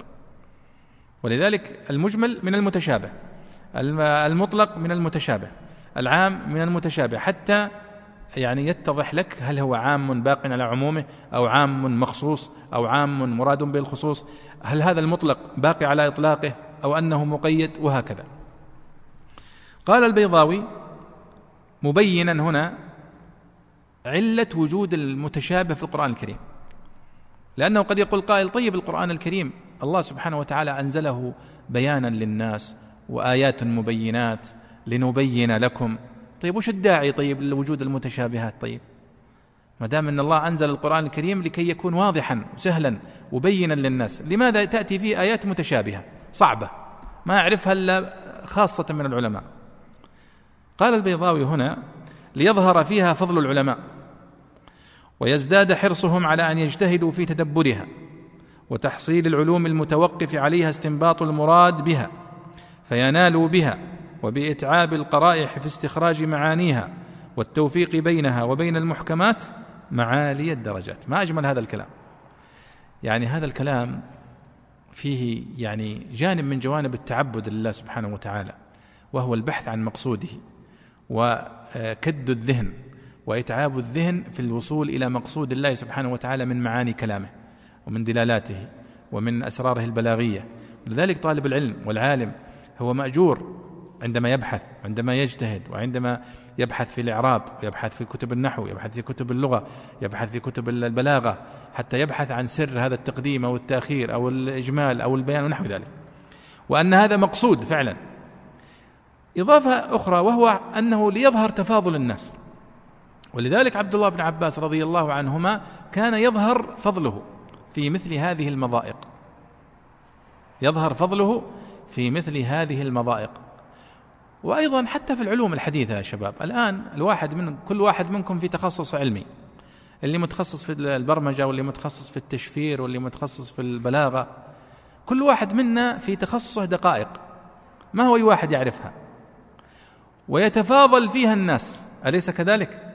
ولذلك المجمل من المتشابه المطلق من المتشابه العام من المتشابه حتى يعني يتضح لك هل هو عام باق على عمومه أو عام مخصوص أو عام مراد بالخصوص. هل هذا المطلق باقي على إطلاقه أو أنه مقيد وهكذا. قال البيضاوي مبينا هنا علة وجود المتشابه في القرآن الكريم. لأنه قد يقول قائل طيب القرآن الكريم الله سبحانه وتعالى أنزله بيانا للناس وآيات مبينات لنبين لكم طيب وش الداعي طيب لوجود المتشابهات طيب؟ ما دام أن الله أنزل القرآن الكريم لكي يكون واضحا وسهلا وبينا للناس لماذا تأتي فيه آيات متشابهة؟ صعبة. ما يعرفها إلا خاصة من العلماء. قال البيضاوي هنا ليظهر فيها فضل العلماء ويزداد حرصهم على أن يجتهدوا في تدبرها وتحصيل العلوم المتوقف عليها استنباط المراد بها فينالوا بها. وبإتعاب القرائح في استخراج معانيها والتوفيق بينها وبين المحكمات معالي الدرجات. ما أجمل هذا الكلام. يعني هذا الكلام فيه يعني جانب من جوانب التعبد لله سبحانه وتعالى وهو البحث عن مقصوده وكد الذهن وإتعاب الذهن في الوصول إلى مقصود الله سبحانه وتعالى من معاني كلامه ومن دلالاته ومن أسراره البلاغية. لذلك طالب العلم والعالم هو مأجور عندما يبحث عندما يجتهد وعندما يبحث في الإعراب يبحث في كتب النحو يبحث في كتب اللغة يبحث في كتب البلاغة حتى يبحث عن سر هذا التقديم أو التأخير أو الإجمال أو البيان ونحو ذلك. وأن هذا مقصود فعلا. إضافة أخرى وهو أنه ليظهر تفاضل الناس. ولذلك عبد الله بن عباس رضي الله عنهما كان يظهر فضله في مثل هذه المضائق. يظهر فضله في مثل هذه المضائق. وأيضا حتى في العلوم الحديثة يا شباب الآن الواحد من كل واحد منكم في تخصص علمي. اللي متخصص في البرمجة واللي متخصص في التشفير واللي متخصص في البلاغة. كل واحد منا في تخصصه دقائق. ما هو أي واحد يعرفها؟ ويتفاضل فيها الناس. أليس كذلك؟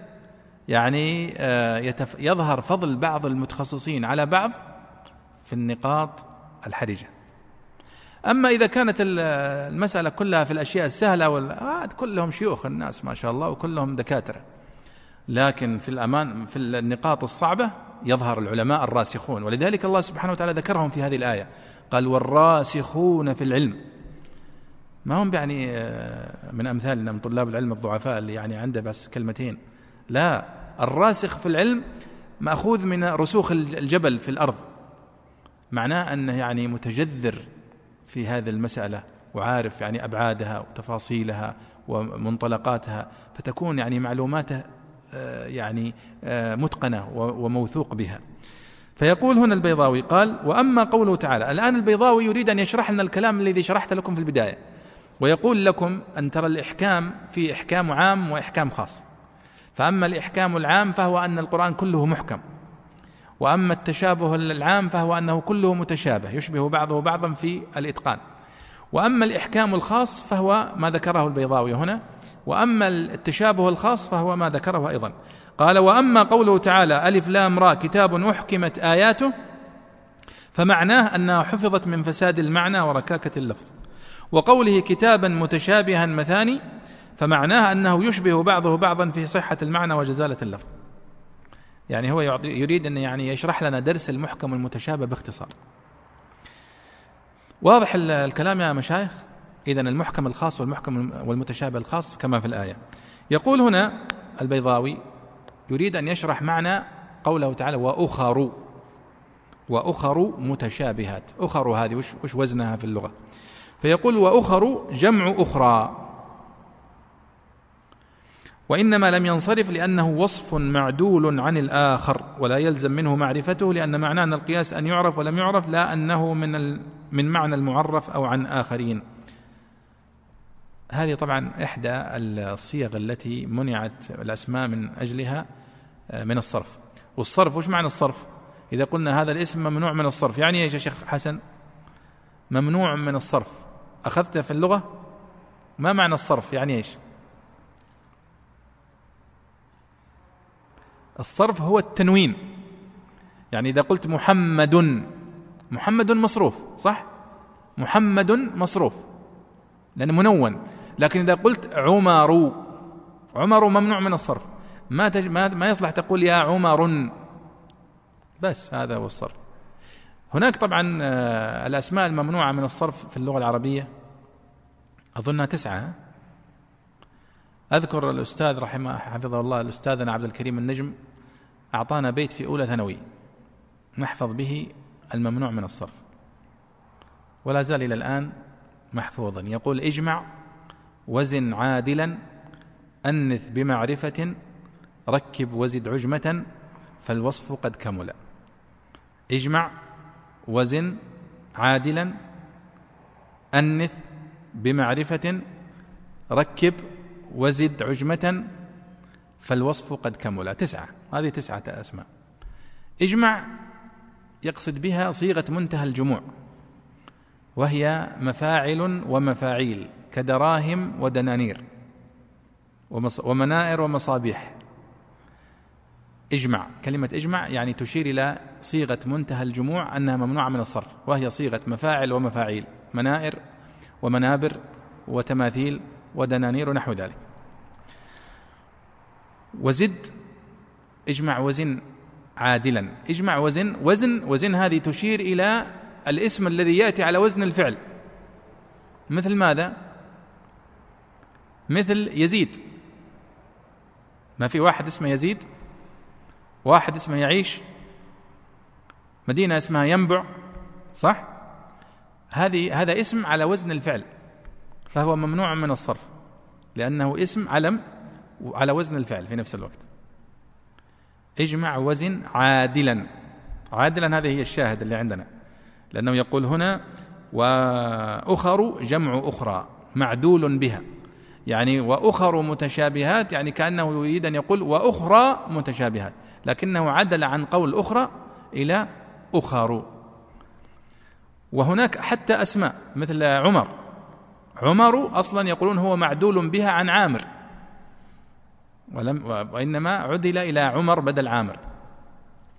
يعني آه، يظهر فضل بعض المتخصصين على بعض في النقاط الحرجة. أما إذا كانت المسألة كلها في الأشياء السهلة وال... كلهم شيوخ الناس ما شاء الله وكلهم دكاترة. لكن في الأمان في النقاط الصعبة يظهر العلماء الراسخون ولذلك الله سبحانه وتعالى ذكرهم في هذه الآية. قال والراسخون في العلم. ما هم يعني آه، من أمثالنا من طلاب العلم الضعفاء اللي يعني عنده بس كلمتين. لا الراسخ في العلم مأخوذ من رسوخ الجبل في الأرض. معناه أنه يعني متجذر. في هذه المسألة وعارف يعني أبعادها وتفاصيلها ومنطلقاتها فتكون يعني معلوماته آه، يعني آه، متقنة وموثوق بها. فيقول هنا البيضاوي قال وأما قوله تعالى الآن البيضاوي يريد أن يشرح لنا الكلام الذي شرحت لكم في البداية. ويقول لكم أن ترى الإحكام في إحكام عام وإحكام خاص. فأما الإحكام العام فهو أن القرآن كله محكم. وأما التشابه العام فهو أنه كله متشابه يشبه بعضه بعضا في الإتقان. وأما الإحكام الخاص فهو ما ذكره البيضاوي هنا. وأما التشابه الخاص فهو ما ذكره أيضا. قال وأما قوله تعالى ألف لام را كتاب أحكمت آياته فمعناه انها حفظت من فساد المعنى وركاكة اللفظ. وقوله كتابا متشابها مثاني فمعناه أنه يشبه بعضه بعضا في صحة المعنى وجزالة اللفظ. يعني هو يريد أن يعني يشرح لنا درس المحكم المتشابه باختصار. واضح الكلام يا مشايخ؟ إذا المحكم الخاص والمحكم والمتشابه الخاص كما في الآية. يقول هنا البيضاوي يريد أن يشرح معنى قوله تعالى وأخر وأخر متشابهات. أخر هذه وش, وش وزنها في اللغة؟ فيقول وأخر جمع أخرى. وإنما لم ينصرف لأنه وصف معدول عن الآخر ولا يلزم منه معرفته لأن معناه أن القياس أن يعرف ولم يعرف لا أنه من من معنى المعرف أو عن آخرين. هذه طبعا إحدى الصيغ التي منعت الأسماء من أجلها آه، من الصرف. والصرف وش معنى الصرف؟ إذا قلنا هذا الاسم ممنوع من الصرف يعني إيش يا شيخ حسن؟ ممنوع من الصرف. اخذته في اللغة؟ ما معنى الصرف؟ يعني إيش؟ الصرف هو التنوين. يعني إذا قلت محمد محمد مصروف صح؟ محمد مصروف لأنه منون. لكن إذا قلت عمر عمر ممنوع من الصرف. ما تج... ما ما يصلح تقول يا عمر. بس هذا هو الصرف. هناك طبعا آه، الأسماء الممنوعة من الصرف في اللغة العربية. أظنها تسعة أذكر الأستاذ رحمه حفظه الله الأستاذنا عبد الكريم النجم أعطانا بيت في أولى ثانوي نحفظ به الممنوع من الصرف. ولا زال إلى الآن محفوظا. يقول اجمع وزن عادلا أنث بمعرفة ركب وزد عجمة فالوصف قد كمل. اجمع وزن عادلا أنث بمعرفة ركب وزد عجمة فالوصف قد كمل. تسعة. هذه تسعة أسماء. اجمع يقصد بها صيغة منتهى الجموع وهي مفاعل ومفاعيل كدراهم ودنانير ومنائر ومصابيح. اجمع. كلمة اجمع يعني تشير إلى صيغة منتهى الجموع أنها ممنوعة من الصرف وهي صيغة مفاعل ومفاعيل منائر ومنابر وتماثيل ودنانير ونحو ذلك. وزد اجمع وزن عادلا. اجمع وزن وزن وزن هذه تشير إلى الاسم الذي يأتي على وزن الفعل. مثل ماذا؟ مثل يزيد. ما في واحد اسمه يزيد؟ واحد اسمه يعيش؟ مدينة اسمها ينبع صح؟ هذه هذا اسم على وزن الفعل. فهو ممنوع من الصرف لأنه اسم علم على وزن الفعل في نفس الوقت. اجمع وزن عادلا. عادلا هذه هي الشاهد اللي عندنا لأنه يقول هنا وأخر جمع أخرى معدول بها. يعني وأخر متشابهات يعني كأنه يريد أن يقول وأخرى متشابهات لكنه عدل عن قول أخرى إلى أخر. وهناك حتى أسماء مثل عمر. عمر أصلا يقولون هو معدول بها عن عامر. ولم وإنما عدل إلى عمر بدل عامر.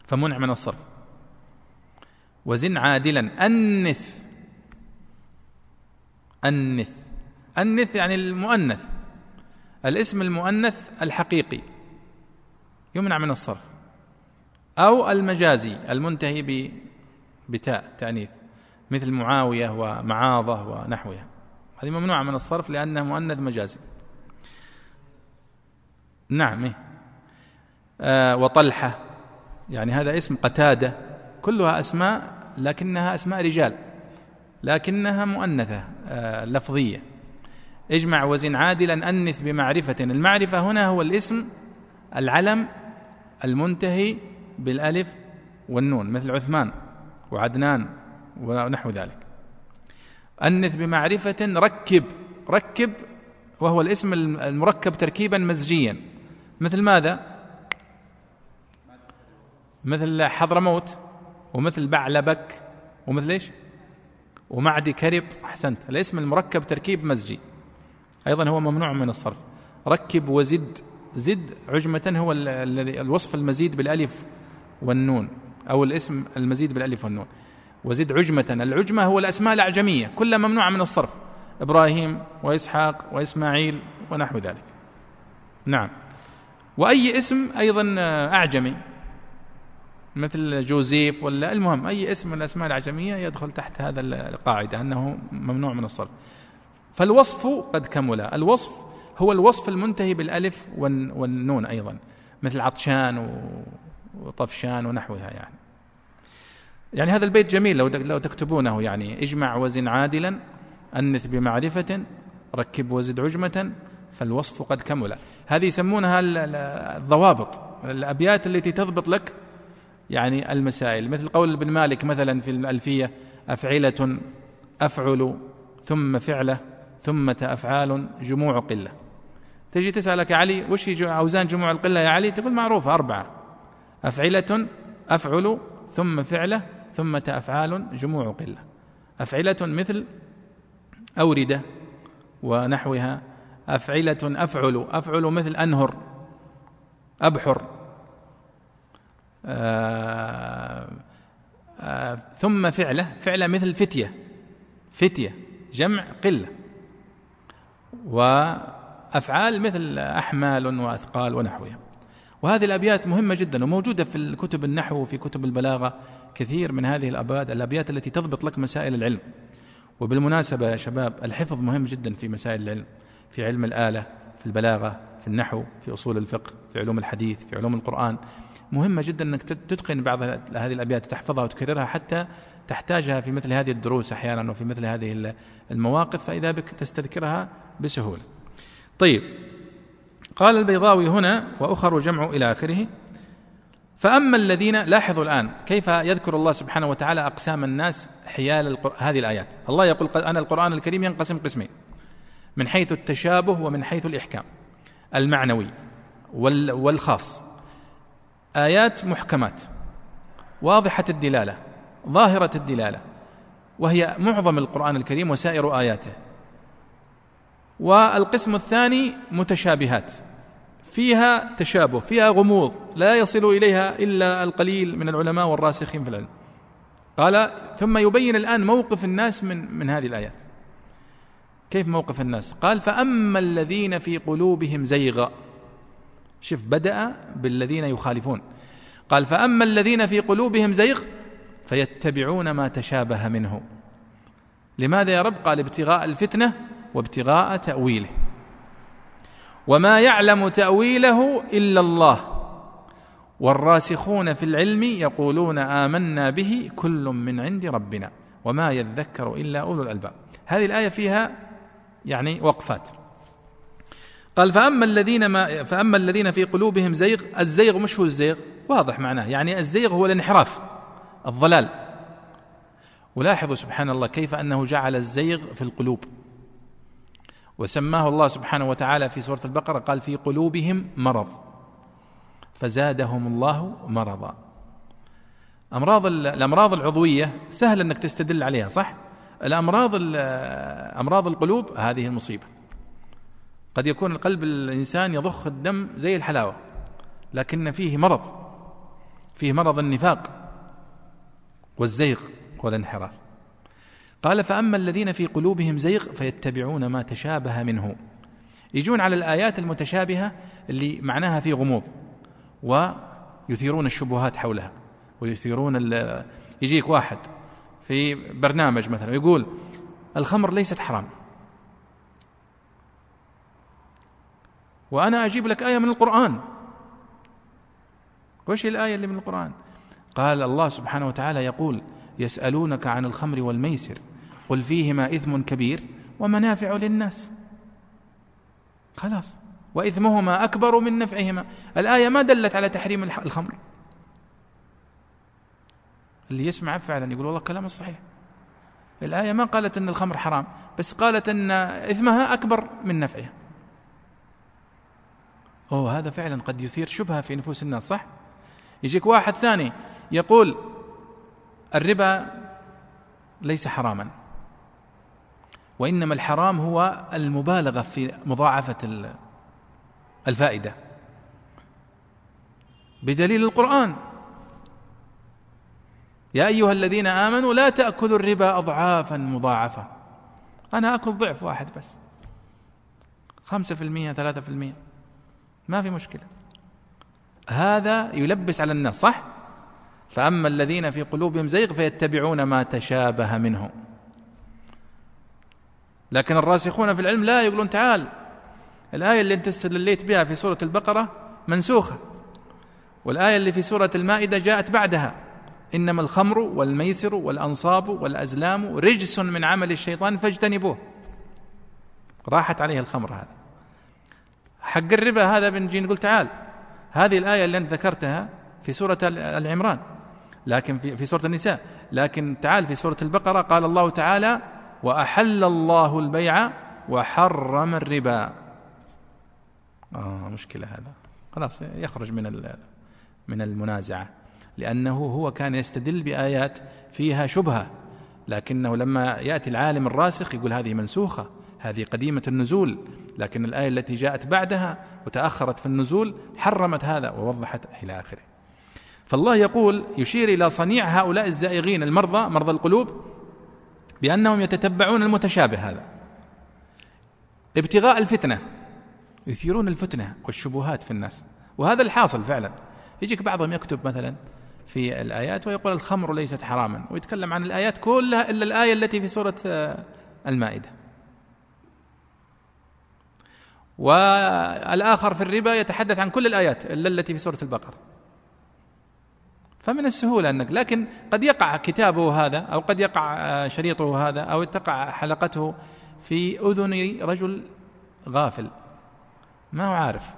فمنع من الصرف. وزن عادلا. أنث. أنث. أنث يعني المؤنث. الاسم المؤنث الحقيقي. يمنع من الصرف. أو المجازي المنتهي بتاء تأنيث. مثل معاوية ومعاضة ونحوها. هذه ممنوعة من الصرف لأنها مؤنث مجازي. نعم إيه؟ آه وطلحة يعني هذا اسم قتادة كلها أسماء لكنها أسماء رجال لكنها مؤنثة آه لفظية. اجمع وزن عادلا أنث بمعرفة. المعرفة هنا هو الاسم العلم المنتهي بالألف والنون مثل عثمان وعدنان ونحو ذلك. أنث بمعرفة ركب ركب وهو الاسم المركب تركيبا مزجيا. مثل ماذا؟ مثل حضرموت ومثل بعلبك ومثل إيش؟ ومعدي كرب أحسنت. الاسم المركب تركيب مزجي. أيضا هو ممنوع من الصرف. ركب وزد. زد عجمة هو الذي الوصف المزيد بالألف والنون أو الاسم المزيد بالألف والنون. وزد عجمة. العجمة هو الأسماء الأعجمية كلها ممنوعة من الصرف. إبراهيم وإسحاق وإسماعيل ونحو ذلك. نعم. وأي اسم أيضا أعجمي مثل جوزيف ولا المهم أي اسم من الأسماء الأعجمية يدخل تحت هذا القاعدة أنه ممنوع من الصرف. فالوصف قد كمل. الوصف هو الوصف المنتهي بالألف والنون أيضا مثل عطشان وطفشان ونحوها يعني. يعني هذا البيت جميل لو لو تكتبونه يعني اجمع وزن عادلا أنث بمعرفة ركب وزد عجمة فالوصف قد كمل. هذه يسمونها الضوابط الأبيات التي تضبط لك يعني المسائل. مثل قول ابن مالك مثلا في الألفية أفعلة أفعل ثم فعلة ثم أفعال جموع قلة. تجي تسألك علي وش أوزان جموع القلة يا علي؟ تقول معروفة أربعة. أفعلة أفعل ثم فعلة ثم أفعال جموع قلة. أفعلة مثل أوردة ونحوها أفعلة أفعل أفعل مثل أنهر أبحر آه آه ثم فعلة فعلة مثل فتية فتية جمع قلة. وأفعال مثل أحمال وأثقال ونحوها. وهذه الأبيات مهمة جدا وموجودة في الكتب النحو وفي كتب البلاغة. كثير من هذه الأبيات الأبيات التي تضبط لك مسائل العلم. وبالمناسبة يا شباب الحفظ مهم جدا في مسائل العلم في علم الآلة في البلاغة في النحو في أصول الفقه في علوم الحديث في علوم القرآن. مهمة جدا أنك تتقن بعض هذه الأبيات تحفظها وتكررها حتى تحتاجها في مثل هذه الدروس أحيانا وفي مثل هذه المواقف فإذا بك تستذكرها بسهولة. طيب قال البيضاوي هنا وأخر جمع إلى آخره فأما الذين لاحظوا الآن كيف يذكر الله سبحانه وتعالى أقسام الناس حيال هذه الآيات. الله يقول أنا القرآن الكريم ينقسم قسمين من حيث التشابه ومن حيث الإحكام. المعنوي والخاص. آيات محكمات. واضحة الدلالة. ظاهرة الدلالة. وهي معظم القرآن الكريم وسائر آياته. والقسم الثاني متشابهات. فيها تشابه فيها غموض لا يصل إليها إلا القليل من العلماء والراسخين في العلم. قال ثم يبين الآن موقف الناس من من هذه الآيات. كيف موقف الناس؟ قال فأما الذين في قلوبهم زيغ. شوف بدأ بالذين يخالفون. قال فأما الذين في قلوبهم زيغ فيتبعون ما تشابه منه. لماذا يا رب؟ قال ابتغاء الفتنة وابتغاء تأويله. وما يعلم تأويله إلا الله. والراسخون في العلم يقولون آمنا به كل من عند ربنا وما يذكر إلا أولو الألباب. هذه الآية فيها يعني وقفات. قال فأما الذين ما فأما الذين في قلوبهم زيغ الزيغ مش هو الزيغ؟ واضح معناه. يعني الزيغ هو الانحراف الضلال. ولاحظوا سبحان الله كيف أنه جعل الزيغ في القلوب. وسماه الله سبحانه وتعالى في سورة البقرة قال في قلوبهم مرض فزادهم الله مرضا. أمراض الأمراض العضوية سهل أنك تستدل عليها صح؟ الأمراض أمراض القلوب هذه المصيبة. قد يكون القلب الإنسان يضخ الدم زي الحلاوة لكن فيه مرض فيه مرض النفاق والزيغ والانحراف. قال فأما الذين في قلوبهم زيغ فيتبعون ما تشابه منه. يجون على الآيات المتشابهة اللي معناها في غموض ويثيرون الشبهات حولها ويثيرون يجيك واحد في برنامج مثلا يقول الخمر ليست حرام. وأنا أجيب لك آية من القرآن. وش الآية اللي من القرآن؟ قال الله سبحانه وتعالى يقول يسألونك عن الخمر والميسر. قل فيهما إثم كبير ومنافع للناس. خلاص. وإثمهما أكبر من نفعهما. الآية ما دلت على تحريم الخمر. اللي يسمع فعلا يقول والله كلام صحيح. الآية ما قالت أن الخمر حرام بس قالت أن إثمها أكبر من نفعها. أوه هذا فعلا قد يثير شبهة في نفوس الناس صح؟ يجيك واحد ثاني يقول الربا ليس حراما. وإنما الحرام هو المبالغة في مضاعفة الفائدة. بدليل القرآن. يا أيها الذين آمنوا لا تأكلوا الربا اضعافا مضاعفه أنا أكل ضعف واحد بس. خمسة في المئه ثلاثة في المئه ما في مشكلة. هذا يلبس على الناس صح؟ فأما الذين في قلوبهم زيغ فيتبعون ما تشابه منه. لكن الراسخون في العلم لا يقولون تعال. الآية اللي أنت استدليت بها في سورة البقرة منسوخة. والآية اللي في سورة المائدة جاءت بعدها. إنما الخمر والميسر والأنصاب والأزلام رجس من عمل الشيطان فاجتنبوه. راحت عليه الخمر هذا. حق الربا هذا بنجي نقول تعال. هذه الآية اللي أنت ذكرتها في سورة العمران. لكن في, في سورة النساء. لكن تعال في سورة البقرة قال الله تعالى وأحل الله البيع وحرم الربا. آه مشكلة هذا. خلاص يخرج من من المنازعة. لأنه هو كان يستدل بآيات فيها شبهة. لكنه لما يأتي العالم الراسخ يقول هذه منسوخة هذه قديمة النزول. لكن الآية التي جاءت بعدها وتأخرت في النزول حرمت هذا ووضحت إلى آخره. فالله يقول يشير إلى صنيع هؤلاء الزائغين المرضى مرضى القلوب بأنهم يتتبعون المتشابه هذا. ابتغاء الفتنة يثيرون الفتنة والشبهات في الناس. وهذا الحاصل فعلا. يجيك بعضهم يكتب مثلا في الآيات ويقول الخمر ليست حراما ويتكلم عن الآيات كلها إلا الآية التي في سورة آه، المائدة. والآخر في الربا يتحدث عن كل الآيات إلا التي في سورة البقرة. فمن السهولة أنك لكن قد يقع كتابه هذا أو قد يقع شريطه هذا أو تقع حلقته في أذن رجل غافل. ما هو عارف.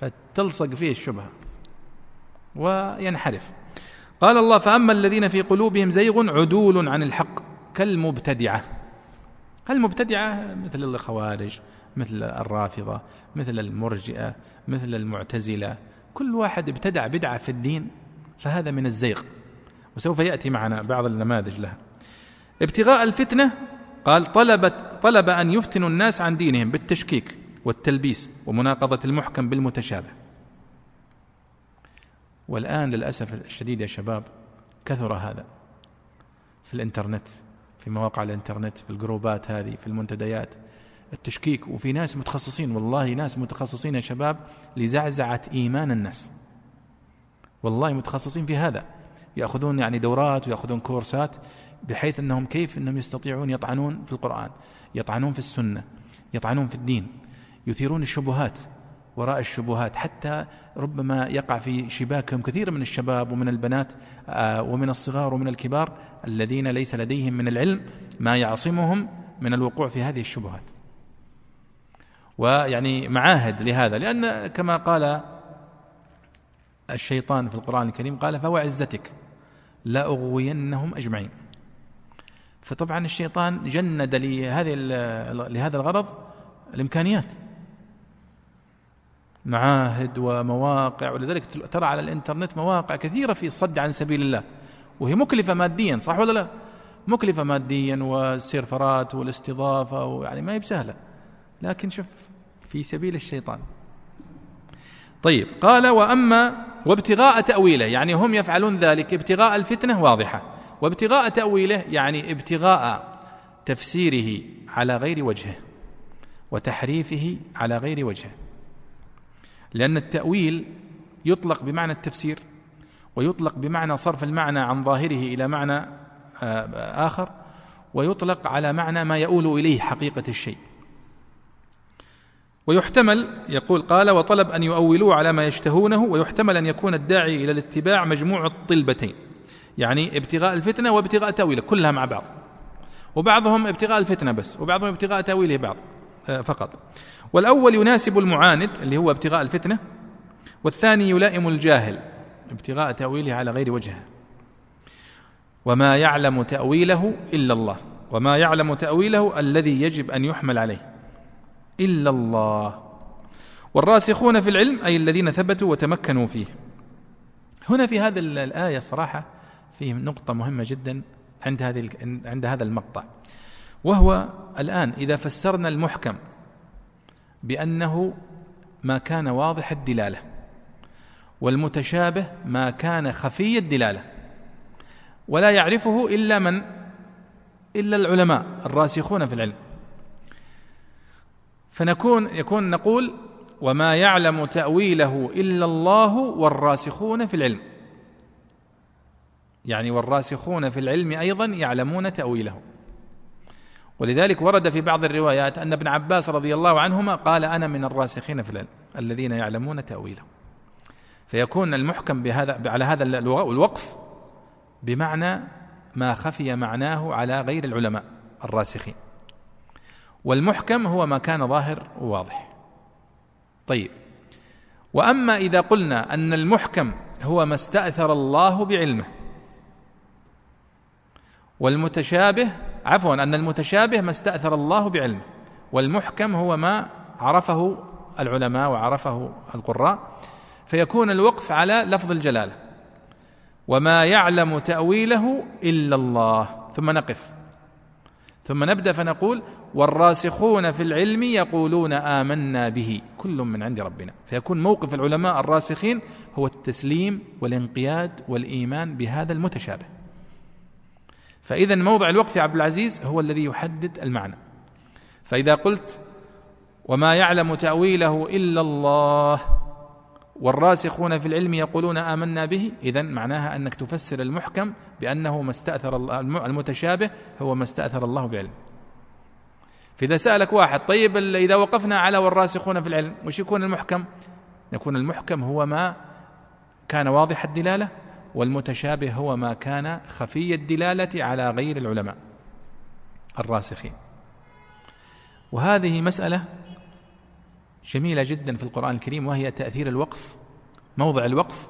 فتلصق فيه الشبهة وينحرف. قال الله فأما الذين في قلوبهم زيغ عدول عن الحق كالمبتدعة. المبتدعة مثل الخوارج مثل الرافضة مثل المرجئة مثل المعتزلة. كل واحد ابتدع بدعة في الدين. فهذا من الزيغ. وسوف يأتي معنا بعض النماذج لها. ابتغاء الفتنة قال طلب طلب أن يفتنوا الناس عن دينهم بالتشكيك والتلبيس ومناقضة المحكم بالمتشابه. والآن للأسف الشديد يا شباب كثر هذا. في الإنترنت في مواقع الإنترنت في الجروبات هذه في المنتديات التشكيك وفي ناس متخصصين. والله ناس متخصصين يا شباب لزعزعة إيمان الناس. والله متخصصين في هذا. يأخذون يعني دورات ويأخذون كورسات بحيث أنهم كيف أنهم يستطيعون يطعنون في القرآن يطعنون في السنة يطعنون في الدين يثيرون الشبهات وراء الشبهات. حتى ربما يقع في شباكهم كثير من الشباب ومن البنات آه، ومن الصغار ومن الكبار الذين ليس لديهم من العلم ما يعصمهم من الوقوع في هذه الشبهات. ويعني معاهد لهذا لأن كما قال الشيطان في القرآن الكريم قال فوعزتك لأغوينهم أجمعين. فطبعا الشيطان جند لهذه لهذا الغرض الإمكانيات. معاهد ومواقع ولذلك ترى على الإنترنت مواقع كثيرة في الصد عن سبيل الله وهي مكلفة ماديا صح ولا لا؟ مكلفة ماديا والسيرفرات والاستضافة ويعني ما هي بسهلة. لكن شوف في سبيل الشيطان طيب قال وأما وابتغاء تأويله يعني هم يفعلون ذلك ابتغاء الفتنة واضحة. وابتغاء تأويله يعني ابتغاء تفسيره على غير وجهه وتحريفه على غير وجهه. لأن التأويل يطلق بمعنى التفسير ويطلق بمعنى صرف المعنى عن ظاهره إلى معنى آه، آخر ويطلق على معنى ما يؤول إليه حقيقة الشيء. ويحتمل يقول قال وطلب أن يؤولوه على ما يشتهونه ويحتمل أن يكون الداعي إلى الاتباع مجموع الطلبتين يعني ابتغاء الفتنة وابتغاء تأويله كلها مع بعض. وبعضهم ابتغاء الفتنة بس وبعضهم ابتغاء تأويله بعض آه، فقط. والأول يناسب المعاند اللي هو ابتغاء الفتنة والثاني يلائم الجاهل ابتغاء تأويله على غير وجهه. وما يعلم تأويله إلا الله وما يعلم تأويله الذي يجب أن يحمل عليه. إلا الله. والراسخون في العلم أي الذين ثبتوا وتمكنوا فيه. هنا في هذه الآية صراحة فيه نقطة مهمة جدا عند هذه عند هذا المقطع. وهو الآن إذا فسرنا المحكم بأنه ما كان واضح الدلالة والمتشابه ما كان خفي الدلالة ولا يعرفه إلا من؟ إلا العلماء الراسخون في العلم. فنكون يكون نقول وما يعلم تأويله إلا الله والراسخون في العلم. يعني والراسخون في العلم أيضا يعلمون تأويله. ولذلك ورد في بعض الروايات أن ابن عباس رضي الله عنهما قال أنا من الراسخين في العلم الذين يعلمون تأويله. فيكون المحكم بهذا على هذا الوقف بمعنى ما خفي معناه على غير العلماء الراسخين. والمحكم هو ما كان ظاهر وواضح. طيب. وأما إذا قلنا أن المحكم هو ما استأثر الله بعلمه والمتشابه عفوا أن المتشابه ما استأثر الله بعلمه والمحكم هو ما عرفه العلماء وعرفه القراء فيكون الوقف على لفظ الجلالة. وما يعلم تأويله إلا الله. ثم نقف. ثم نبدأ فنقول والراسخون في العلم يقولون آمنا به. كل من عند ربنا. فيكون موقف العلماء الراسخين هو التسليم والانقياد والإيمان بهذا المتشابه. فإذا موضع الوقف يا عبد العزيز هو الذي يحدد المعنى. فإذا قلت وما يعلم تأويله إلا الله والراسخون في العلم يقولون آمنا به إذا معناها أنك تفسر المحكم بأنه ما استأثر المتشابه هو ما استأثر الله بعلم فإذا سألك واحد طيب إذا وقفنا على والراسخون في العلم وش يكون المحكم؟ يكون المحكم هو ما كان واضح الدلالة والمتشابه هو ما كان خفي الدلالة على غير العلماء الراسخين. وهذه مسألة جميلة جدا في القرآن الكريم وهي تأثير الوقف موضع الوقف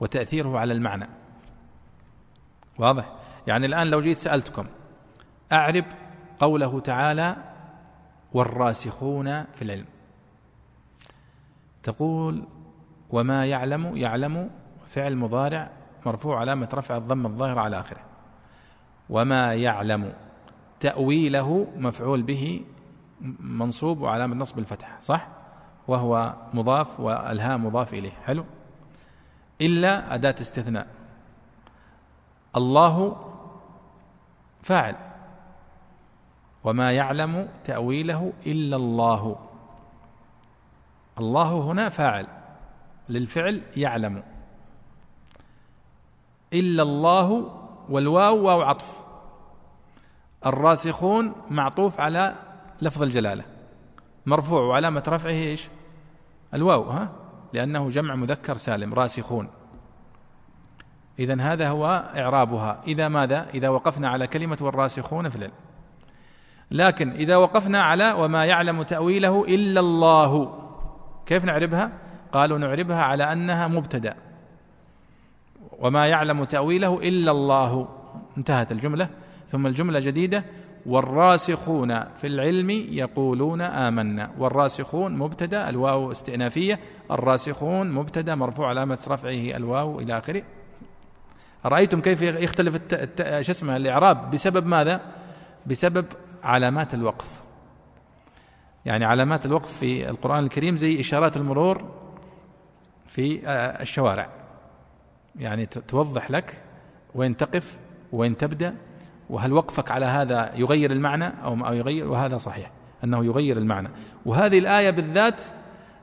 وتأثيره على المعنى. واضح؟ يعني الآن لو جيت سألتكم أعرب قوله تعالى والراسخون في العلم. تقول وما يعلم يعلم فعل مضارع مرفوع علامة رفع الضم الظاهر على آخره. وما يعلم تأويله مفعول به منصوب وعلامة نصب الفتح صح؟ وهو مضاف والهام مضاف إليه. حلو؟ إلا أداة استثناء. الله فاعل. وما يعلم تأويله إلا الله. الله هنا فاعل للفعل يعلم. إلا الله والواو واو عطف. الراسخون معطوف على لفظ الجلالة. مرفوع وعلامة رفعه إيش؟ الواو ها؟ لأنه جمع مذكر سالم راسخون. إذا هذا هو إعرابها. إذا ماذا؟ إذا وقفنا على كلمة والراسخون في العلم لكن إذا وقفنا على وما يعلم تأويله إلا الله كيف نعربها؟ قالوا نعربها على أنها مبتدأ. وما يعلم تأويله إلا الله. انتهت الجملة. ثم الجملة جديدة. والراسخون في العلم يقولون آمنا. والراسخون مبتدأ الواو استئنافية. الراسخون مبتدأ مرفوع علامة رفعه الواو إلى آخره. رأيتم كيف يختلف. شو اسمه الإعراب؟ بسبب ماذا؟ بسبب علامات الوقف. يعني علامات الوقف في القرآن الكريم زي إشارات المرور في آه، الشوارع. يعني توضح لك وين تقف وين تبدأ وهل وقفك على هذا يغير المعنى أو يغير وهذا صحيح أنه يغير المعنى. وهذه الآية بالذات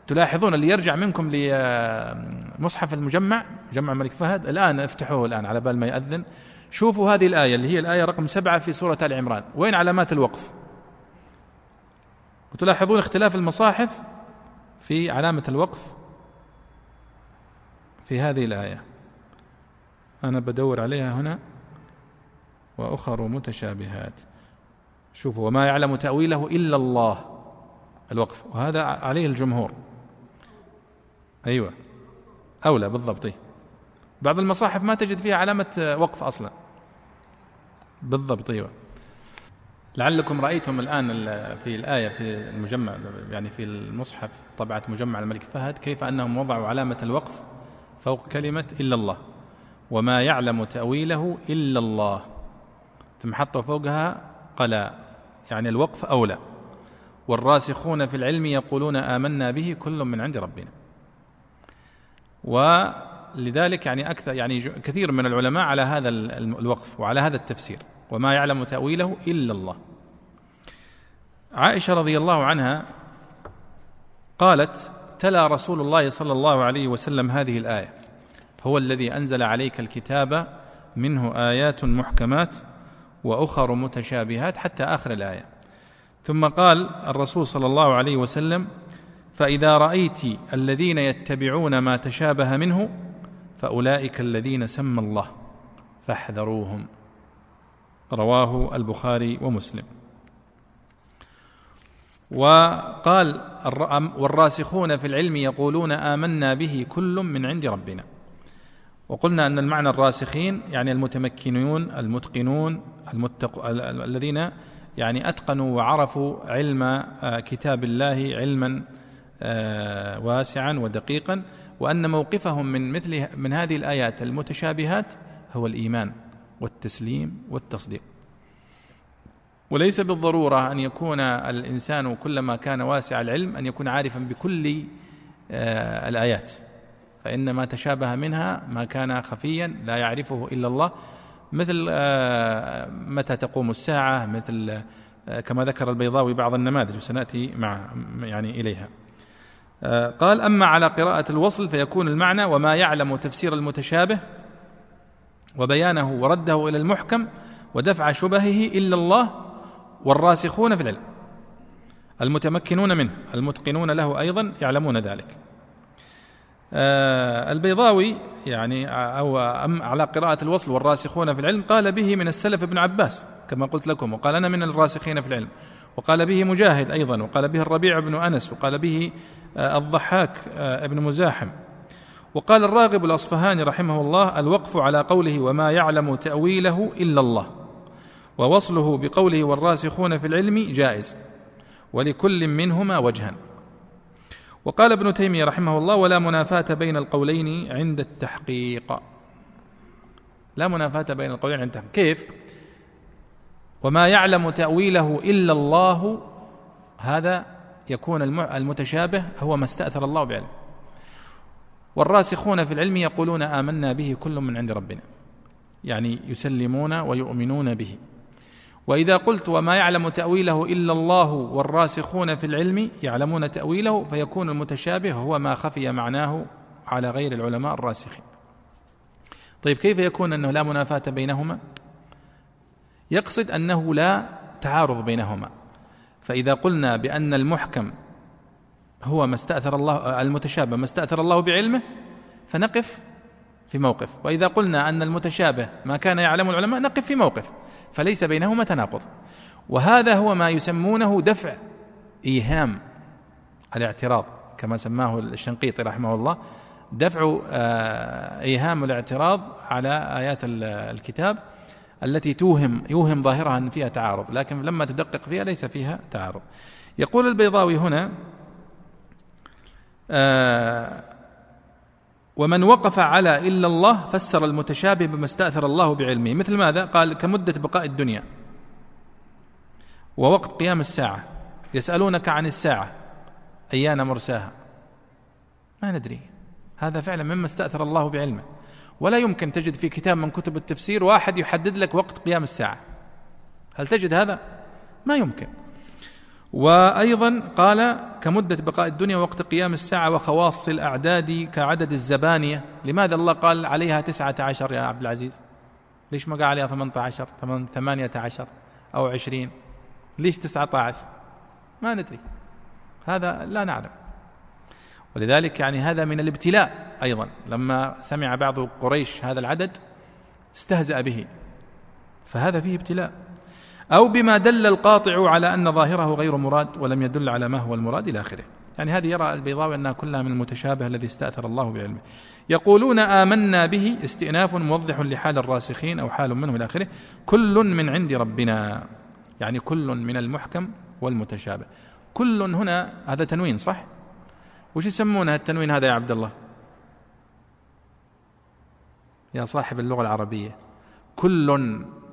تلاحظون اللي يرجع منكم لمصحف المجمع مجمع الملك فهد. الآن افتحوه الآن على بال ما يأذن. شوفوا هذه الآية اللي هي الآية رقم سبعة في سورة آل عمران. وين علامات الوقف؟ وتلاحظون اختلاف المصاحف في علامة الوقف في هذه الآية. أنا بدور عليها هنا وأخر متشابهات. شوفوا وما يعلم تأويله إلا الله. الوقف. وهذا عليه الجمهور. أيوة. أولى بالضبط. بعض المصاحف ما تجد فيها علامة وقف أصلا. بالضبط أيوة. لعلكم رأيتم الآن في الآية في المجمع يعني في المصحف طبعة مجمع الملك فهد كيف أنهم وضعوا علامة الوقف فوق كلمة إلا الله. وما يعلم تأويله إلا الله. ثم حطوا فوقها قلا يعني الوقف أولى. والراسخون في العلم يقولون آمنا به كل من عند ربنا. ولذلك يعني أكثر يعني كثير من العلماء على هذا الوقف وعلى هذا التفسير وما يعلم تأويله إلا الله. عائشة رضي الله عنها قالت تلا رسول الله صلى الله عليه وسلم هذه الآية هو الذي أنزل عليك الكتاب منه آيات محكمات وأخر متشابهات حتى آخر الآية. ثم قال الرسول صلى الله عليه وسلم فإذا رأيت الذين يتبعون ما تشابه منه فأولئك الذين سمى الله فاحذروهم. رواه البخاري ومسلم. وقال والراسخون في العلم يقولون آمنا به كل من عند ربنا. وقلنا أن المعنى الراسخين يعني المتمكنون المتقنون المتق... الذين يعني أتقنوا وعرفوا علم آه، كتاب الله علما آه، واسعا ودقيقا. وأن موقفهم من مثل من هذه الآيات المتشابهات هو الإيمان والتسليم والتصديق. وليس بالضرورة أن يكون الإنسان كلما كان واسع العلم أن يكون عارفا بكل آه، الآيات. فإن ما تشابه منها ما كان خفيا لا يعرفه إلا الله. مثل آه، متى تقوم الساعة مثل آه، كما ذكر البيضاوي بعض النماذج وسنأتي مع يعني إليها. قال أما على قراءة الوصل فيكون المعنى وما يعلم تفسير المتشابه وبيانه ورده إلى المحكم ودفع شبهه إلا الله والراسخون في العلم المتمكنون منه المتقنون له أيضا يعلمون ذلك. آه البيضاوي يعني أو على قراءة الوصل والراسخون في العلم قال به من السلف ابن عباس كما قلت لكم وقال أنا من الراسخين في العلم وقال به مجاهد أيضا وقال به الربيع بن أنس وقال به آه الضحاك آه ابن مزاحم. وقال الراغب الأصفهاني رحمه الله الوقف على قوله وما يعلم تأويله إلا الله ووصله بقوله والراسخون في العلم جائز ولكل منهما وجها وقال ابن تيمية رحمه الله ولا منافاة بين القولين عند التحقيق لا منافاة بين القولين عند التحقيق. كيف؟ وما يعلم تأويله إلا الله هذا يكون المتشابه هو ما استأثر الله بعلم. والراسخون في العلم يقولون آمنا به كل من عند ربنا. يعني يسلمون ويؤمنون به. وإذا قلت وما يعلم تأويله إلا الله والراسخون في العلم يعلمون تأويله فيكون المتشابه هو ما خفي معناه على غير العلماء الراسخين. طيب كيف يكون أنه لا منافاة بينهما؟ يقصد أنه لا تعارض بينهما. فإذا قلنا بأن المحكم هو ما استأثر الله المتشابه ما استأثر الله بعلمه فنقف في موقف. وإذا قلنا أن المتشابه ما كان يعلم العلماء نقف في موقف. فليس بينهما تناقض. وهذا هو ما يسمونه دفع إيهام الاعتراض كما سماه الشنقيطي رحمه الله. دفع آه، إيهام الاعتراض على آيات الكتاب. التي توهم يوهم ظاهرها أن فيها تعارض لكن لما تدقق فيها ليس فيها تعارض. يقول البيضاوي هنا آه ومن وقف على إلا الله فسر المتشابه بما استأثر الله بعلمه. مثل ماذا؟ قال كمدة بقاء الدنيا. ووقت قيام الساعة. يسألونك عن الساعة. أيان مرساها؟ ما ندري. هذا فعلا مما استأثر الله بعلمه. ولا يمكن تجد في كتاب من كتب التفسير واحد يحدد لك وقت قيام الساعة. هل تجد هذا؟ ما يمكن. وأيضا قال كمدة بقاء الدنيا وقت قيام الساعة وخواص الأعداد كعدد الزبانية. لماذا الله قال عليها تسعة عشر يا عبد العزيز؟ ليش ما قال عليها ثمانية عشر؟ ثمانية عشر أو عشرين؟ ليش تسعة عشر؟ ما ندري. هذا لا نعلم. ولذلك يعني هذا من الابتلاء أيضا. لما سمع بعض قريش هذا العدد استهزأ به. فهذا فيه ابتلاء. أو بما دل القاطع على أن ظاهره غير مراد ولم يدل على ما هو المراد إلى آخره. يعني هذه يرى البيضاوي أنها كلها من المتشابه الذي استأثر الله بعلمه. يقولون آمنا به استئناف موضح لحال الراسخين أو حال منه إلى آخره. كل من عند ربنا. يعني كل من المحكم والمتشابه. كل هنا هذا تنوين صح؟ وش يسمونه التنوين هذا يا عبد الله؟ يا صاحب اللغة العربية. كل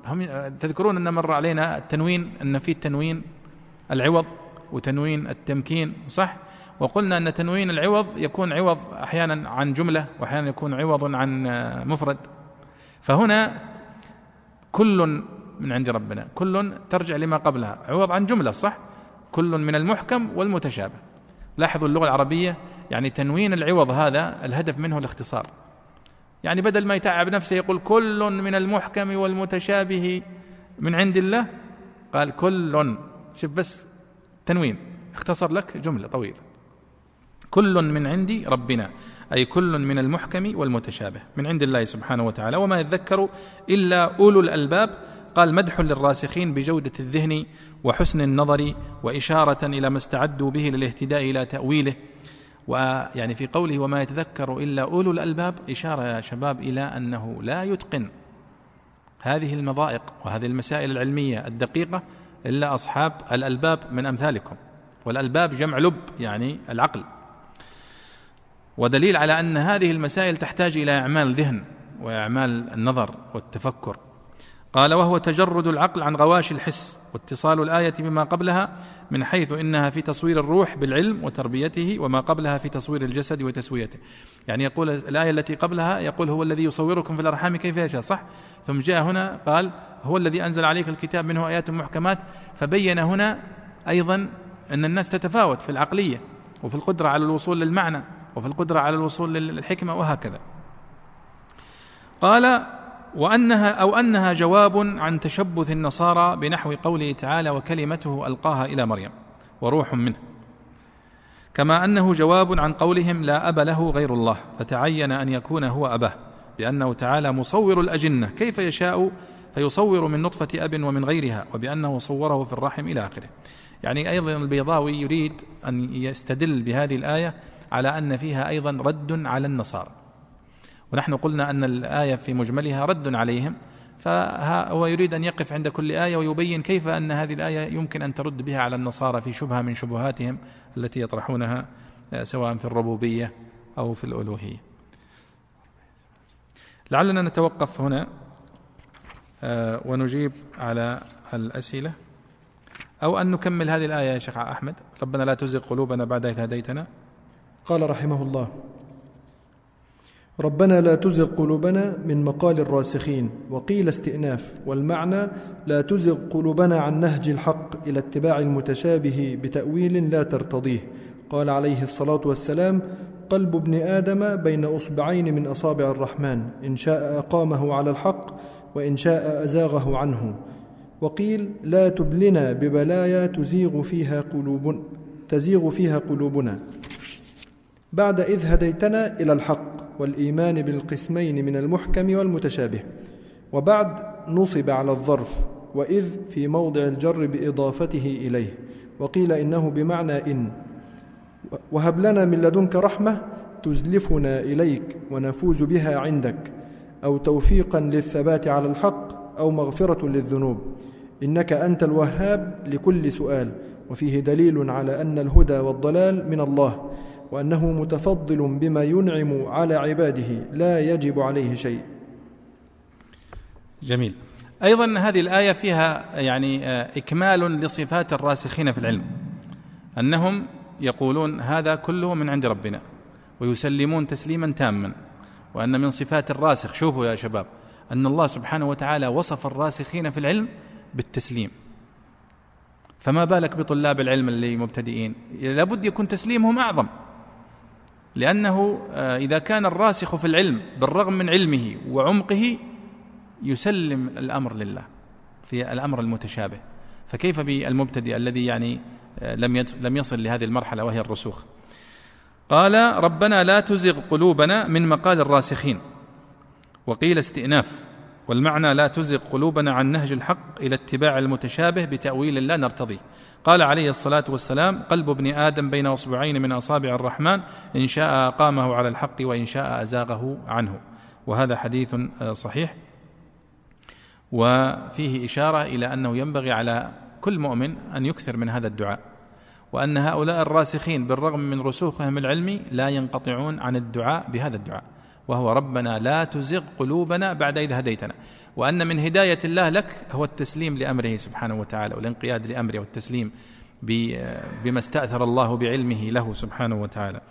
هم تذكرون أن مر علينا التنوين أن في تنوين العوض وتنوين التمكين صح؟ وقلنا أن تنوين العوض يكون عوض أحيانا عن جملة واحيانا يكون عوض عن مفرد. فهنا كل من عند ربنا كل ترجع لما قبلها عوض عن جملة صح؟ كل من المحكم والمتشابه. لاحظوا اللغة العربية؟ يعني تنوين العوض هذا الهدف منه الاختصار. يعني بدل ما يتعب نفسه يقول كل من المحكم والمتشابه من عند الله قال كل شوف بس تنوين. اختصر لك جملة طويلة. كل من عندي ربنا أي كل من المحكم والمتشابه من عند الله سبحانه وتعالى وما يذكر إلا أولو الألباب قال مدح للراسخين بجودة الذهن وحسن النظر وإشارة إلى ما استعدوا به للاهتداء إلى تأويله. ويعني في قوله وما يتذكر إلا أولو الألباب إشارة يا شباب إلى أنه لا يتقن هذه المضائق وهذه المسائل العلمية الدقيقة إلا أصحاب الألباب من أمثالكم. والألباب جمع لب يعني العقل. ودليل على أن هذه المسائل تحتاج إلى إعمال ذهن وإعمال النظر والتفكر. قال وهو تجرد العقل عن غواش الحس واتصال الآية بما قبلها من حيث إنها في تصوير الروح بالعلم وتربيته وما قبلها في تصوير الجسد وتسويته. يعني يقول الآية التي قبلها يقول هو الذي يصوركم في الأرحام كيف يشاء صح؟ ثم جاء هنا قال هو الذي أنزل عليك الكتاب منه آيات محكمات فبين هنا أيضا أن الناس تتفاوت في العقلية وفي القدرة على الوصول للمعنى وفي القدرة على الوصول للحكمة وهكذا. قال وأنها أو أنها جواب عن تشبث النصارى بنحو قوله تعالى وكلمته ألقاها إلى مريم وروح منه. كما أنه جواب عن قولهم لا أب له غير الله فتعين أن يكون هو أباه بأنه تعالى مصور الأجنة كيف يشاء فيصور من نطفة أب ومن غيرها وبأنه صوره في الرحم إلى آخره. يعني أيضا البيضاوي يريد أن يستدل بهذه الآية على أن فيها أيضا رد على النصارى. ونحن قلنا أن الآية في مجملها رد عليهم فهو يريد أن يقف عند كل آية ويبين كيف أن هذه الآية يمكن أن ترد بها على النصارى في شبهة من شبهاتهم التي يطرحونها سواء في الربوبية أو في الألوهية. لعلنا نتوقف هنا آه، ونجيب على الأسئلة. أو أن نكمل هذه الآية يا شيخ أحمد. ربنا لا تزغ قلوبنا بعد إذ هديتنا. قال رحمه الله ربنا لا تزغ قلوبنا من مقال الراسخين. وقيل استئناف. والمعنى لا تزغ قلوبنا عن نهج الحق إلى اتباع المتشابه بتأويل لا ترتضيه. قال عليه الصلاة والسلام قلب ابن آدم بين أصبعين من أصابع الرحمن. إن شاء أقامه على الحق وإن شاء أزاغه عنه. وقيل لا تبلنا ببلايا تزيغ فيها قلوب تزيغ فيها قلوبنا. بعد إذ هديتنا إلى الحق. والإيمان بالقسمين من المحكم والمتشابه. وبعد نصب على الظرف وإذ في موضع الجر بإضافته إليه. وقيل إنه بمعنى إن. وهب لنا من لدنك رحمة تزلفنا إليك ونفوز بها عندك أو توفيقا للثبات على الحق أو مغفرة للذنوب. إنك أنت الوهاب لكل سؤال. وفيه دليل على أن الهدى والضلال من الله. وأنه متفضل بما ينعم على عباده لا يجب عليه شيء. جميل. أيضا هذه الآية فيها يعني آه، إكمال لصفات الراسخين في العلم. أنهم يقولون هذا كله من عند ربنا ويسلمون تسليما تاما. وأن من صفات الراسخ شوفوا يا شباب أن الله سبحانه وتعالى وصف الراسخين في العلم بالتسليم. فما بالك بطلاب العلم اللي مبتدئين؟ لابد يكون تسليمهم أعظم. لأنه آه، إذا كان الراسخ في العلم بالرغم من علمه وعمقه يسلم الأمر لله في الأمر المتشابه. فكيف بالمبتدئ الذي يعني آه، لم لم يصل لهذه المرحلة وهي الرسوخ؟ قال ربنا لا تزغ قلوبنا من مقال الراسخين. وقيل استئناف. والمعنى لا تزغ قلوبنا عن نهج الحق إلى اتباع المتشابه بتأويل لا نرتضيه قال عليه الصلاة والسلام قلب ابن آدم بين أصبعين من أصابع الرحمن إن شاء أقامه على الحق وإن شاء أزاغه عنه. وهذا حديث آه، صحيح. وفيه إشارة إلى أنه ينبغي على كل مؤمن أن يكثر من هذا الدعاء وأن هؤلاء الراسخين بالرغم من رسوخهم العلمي لا ينقطعون عن الدعاء بهذا الدعاء. وهو ربنا لا تزغ قلوبنا بعد إذ هديتنا. وأن من هداية الله لك هو التسليم لأمره سبحانه وتعالى والانقياد لأمره والتسليم بما استأثر الله بعلمه له سبحانه وتعالى.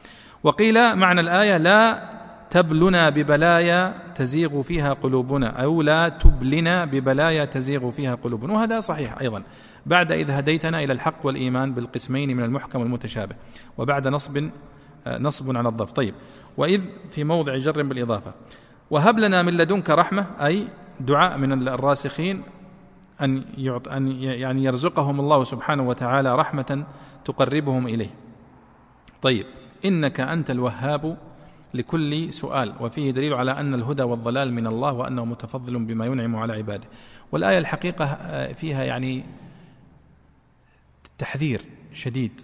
وقيل معنى الآية لا تبلنا ببلايا تزيغ فيها قلوبنا أو لا تبلنا ببلايا تزيغ فيها قلوبنا. وهذا صحيح أيضا. بعد إذ هديتنا إلى الحق والإيمان بالقسمين من المحكم والمتشابه. وبعد نصب نصب على الضف. طيب. وإذ في موضع جر بالإضافة. وهب لنا من لدنك رحمة أي دعاء من الراسخين أن يعط أن يعني يرزقهم الله سبحانه وتعالى رحمة تقربهم إليه. طيب. إنك أنت الوهاب لكل سؤال. وفيه دليل على أن الهدى والضلال من الله وأنه متفضل بما ينعم على عباده. والآية الحقيقة آه، فيها يعني تحذير شديد.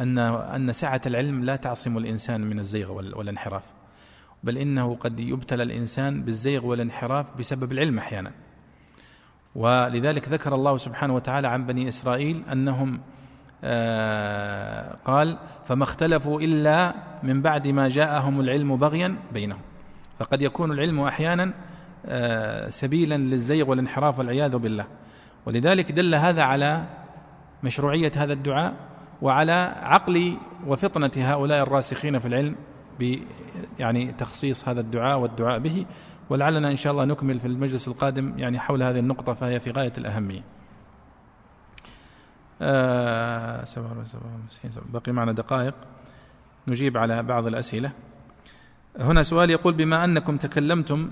أن أن سعة العلم لا تعصم الإنسان من الزيغ والانحراف. بل إنه قد يبتلى الإنسان بالزيغ والانحراف بسبب العلم أحيانا. ولذلك ذكر الله سبحانه وتعالى عن بني إسرائيل أنهم آه قال فما اختلفوا إلا من بعد ما جاءهم العلم بغيا بينهم. فقد يكون العلم أحيانا آه سبيلا للزيغ والانحراف والعياذ بالله. ولذلك دل هذا على مشروعية هذا الدعاء وعلى عقل وفطنة هؤلاء الراسخين في العلم ب يعني تخصيص هذا الدعاء والدعاء به ولعلنا إن شاء الله نكمل في المجلس القادم يعني حول هذه النقطة فهي في غاية الأهمية. آه بقي معنا دقائق نجيب على بعض الأسئلة. هنا سؤال يقول بما أنكم تكلمتم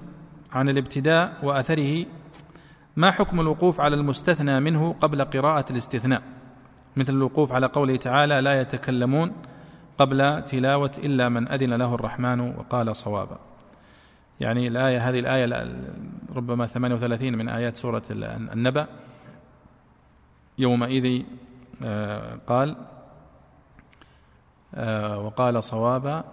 عن الابتداء وأثره ما حكم الوقوف على المستثنى منه قبل قراءة الاستثناء؟ مثل الوقوف على قوله تعالى لا يتكلمون قبل تلاوة إلا من أذن له الرحمن وقال صوابا. يعني الآية هذه الآية ربما 38 من آيات سورة النبأ. يومئذ آه، قال آه، وقال صوابا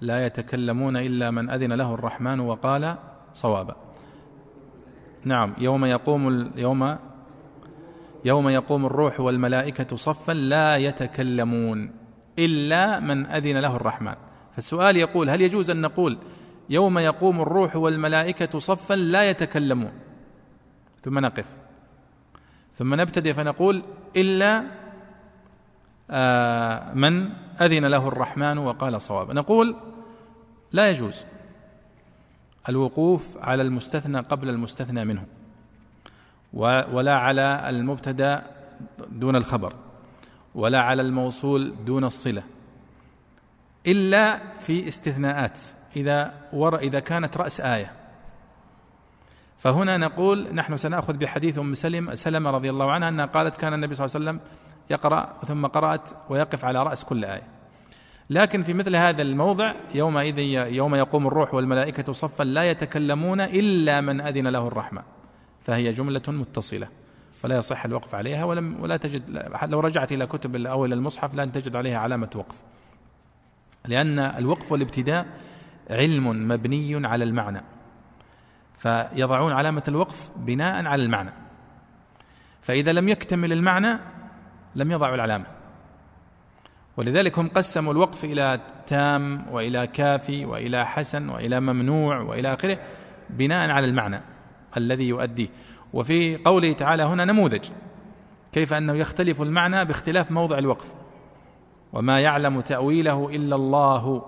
لا يتكلمون إلا من أذن له الرحمن وقال صوابا. نعم يوم يقوم يوم يوم يقوم الروح والملائكة صفا لا يتكلمون إلا من أذن له الرحمن. فالسؤال يقول هل يجوز أن نقول يوم يقوم الروح والملائكة صفا لا يتكلمون؟ ثم نقف. ثم نبتدئ فنقول إلا آه من أذن له الرحمن وقال صواب. نقول لا يجوز. الوقوف على المستثنى قبل المستثنى منه. ولا على المبتدا دون الخبر ولا على الموصول دون الصلة إلا في استثناءات إذا ور إذا كانت رأس آية. فهنا نقول نحن سنأخذ بحديث أم سلم سلمة رضي الله عنها أنها قالت كان النبي صلى الله عليه وسلم يقرأ ثم قرأت ويقف على رأس كل آية. لكن في مثل هذا الموضع يومئذ يوم يقوم الروح والملائكة صفا لا يتكلمون إلا من أذن له الرحمن فهي جملة متصلة. فلا يصح الوقف عليها ولم ولا تجد لو رجعت إلى كتب أو إلى المصحف لن تجد عليها علامة وقف. لأن الوقف والابتداء علم مبني على المعنى. فيضعون علامة الوقف بناء على المعنى. فإذا لم يكتمل المعنى لم يضعوا العلامة. ولذلك هم قسموا الوقف إلى تام وإلى كافي وإلى حسن وإلى ممنوع وإلى آخره بناء على المعنى. الذي يؤديه وفي قوله تعالى هنا نموذج كيف أنه يختلف المعنى باختلاف موضع الوقف. وما يعلم تأويله إلا الله.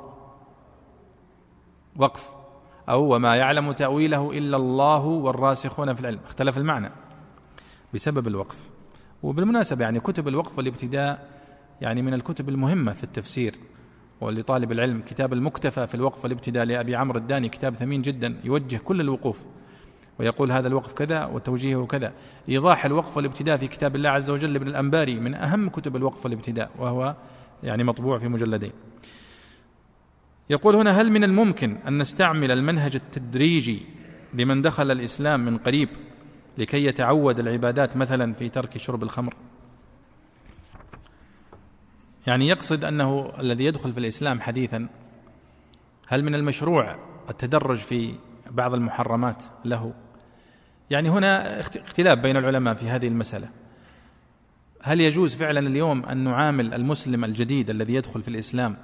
وقف. أو وما يعلم تأويله إلا الله والراسخون في العلم. اختلف المعنى بسبب الوقف. وبالمناسبة يعني كتب الوقف والابتداء يعني من الكتب المهمة في التفسير. ولطالب العلم كتاب المكتفى في الوقف والابتداء لأبي عمرو الداني كتاب ثمين جدا يوجه كل الوقوف. ويقول هذا الوقف كذا وتوجيهه كذا. إيضاح الوقف والابتداء في كتاب الله عز وجل ابن الأنباري من أهم كتب الوقف والابتداء وهو يعني مطبوع في مجلدين. يقول هنا هل من الممكن أن نستعمل المنهج التدريجي لمن دخل الإسلام من قريب لكي يتعود العبادات مثلا في ترك شرب الخمر؟ يعني يقصد أنه الذي يدخل في الإسلام حديثا هل من المشروع التدرج في بعض المحرمات له؟ يعني هنا اختلاف بين العلماء في هذه المسألة. هل يجوز فعلا اليوم أن نعامل المسلم الجديد الذي يدخل في الإسلام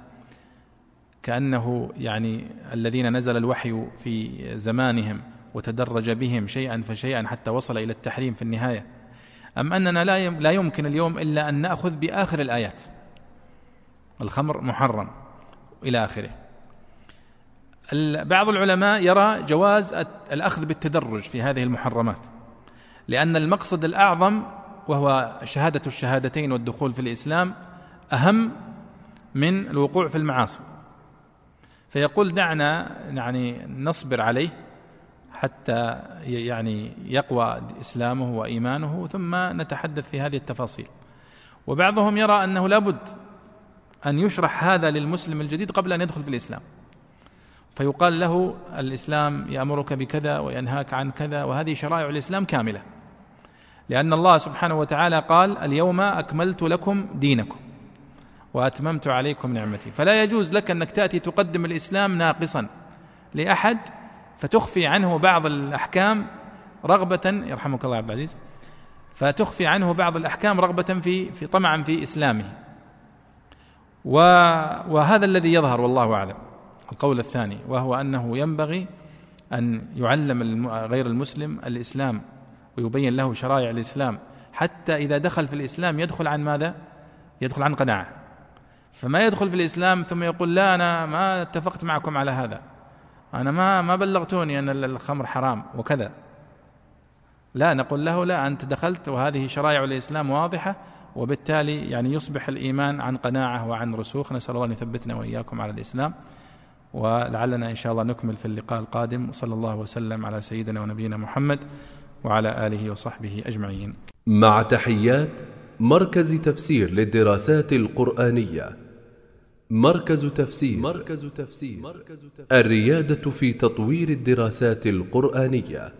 كأنه يعني الذين نزل الوحي في زمانهم وتدرج بهم شيئا فشيئا حتى وصل إلى التحريم في النهاية؟ أم أننا لا يمكن اليوم إلا أن نأخذ بآخر الآيات. الخمر محرم إلى آخره. بعض العلماء يرى جواز الأخذ بالتدرج في هذه المحرمات لأن المقصد الأعظم وهو شهادة الشهادتين والدخول في الإسلام أهم من الوقوع في المعاصي. فيقول دعنا يعني نصبر عليه حتى يعني يقوى إسلامه وإيمانه ثم نتحدث في هذه التفاصيل. وبعضهم يرى أنه لابد أن يشرح هذا للمسلم الجديد قبل أن يدخل في الإسلام. فيقال له الإسلام يأمرك بكذا وينهاك عن كذا وهذه شرائع الإسلام كاملة. لأن الله سبحانه وتعالى قال اليوم أكملت لكم دينكم وأتممت عليكم نعمتي. فلا يجوز لك أنك تأتي تقدم الإسلام ناقصا لأحد فتخفي عنه بعض الأحكام رغبة يرحمك الله عبد العزيز فتخفي عنه بعض الأحكام رغبة في في طمعا في إسلامه. وهذا الذي يظهر والله أعلم. القول الثاني وهو أنه ينبغي أن يعلم غير المسلم الإسلام ويبين له شرائع الإسلام. حتى إذا دخل في الإسلام يدخل عن ماذا؟ يدخل عن قناعة. فما يدخل في الإسلام ثم يقول لا أنا ما اتفقت معكم على هذا. أنا ما ما بلغتوني أن الخمر حرام وكذا. لا نقول له لا أنت دخلت وهذه شرائع الإسلام واضحة وبالتالي يعني يصبح الإيمان عن قناعة وعن رسوخ. نسأل الله أن يثبتنا وإياكم على الإسلام. ولعلنا إن شاء الله نكمل في اللقاء القادم. وصلى الله وسلم على سيدنا ونبينا محمد وعلى آله وصحبه أجمعين. مع تحيات مركز تفسير للدراسات القرآنية. مركز تفسير. مركز تفسير. الريادة في تطوير الدراسات القرآنية.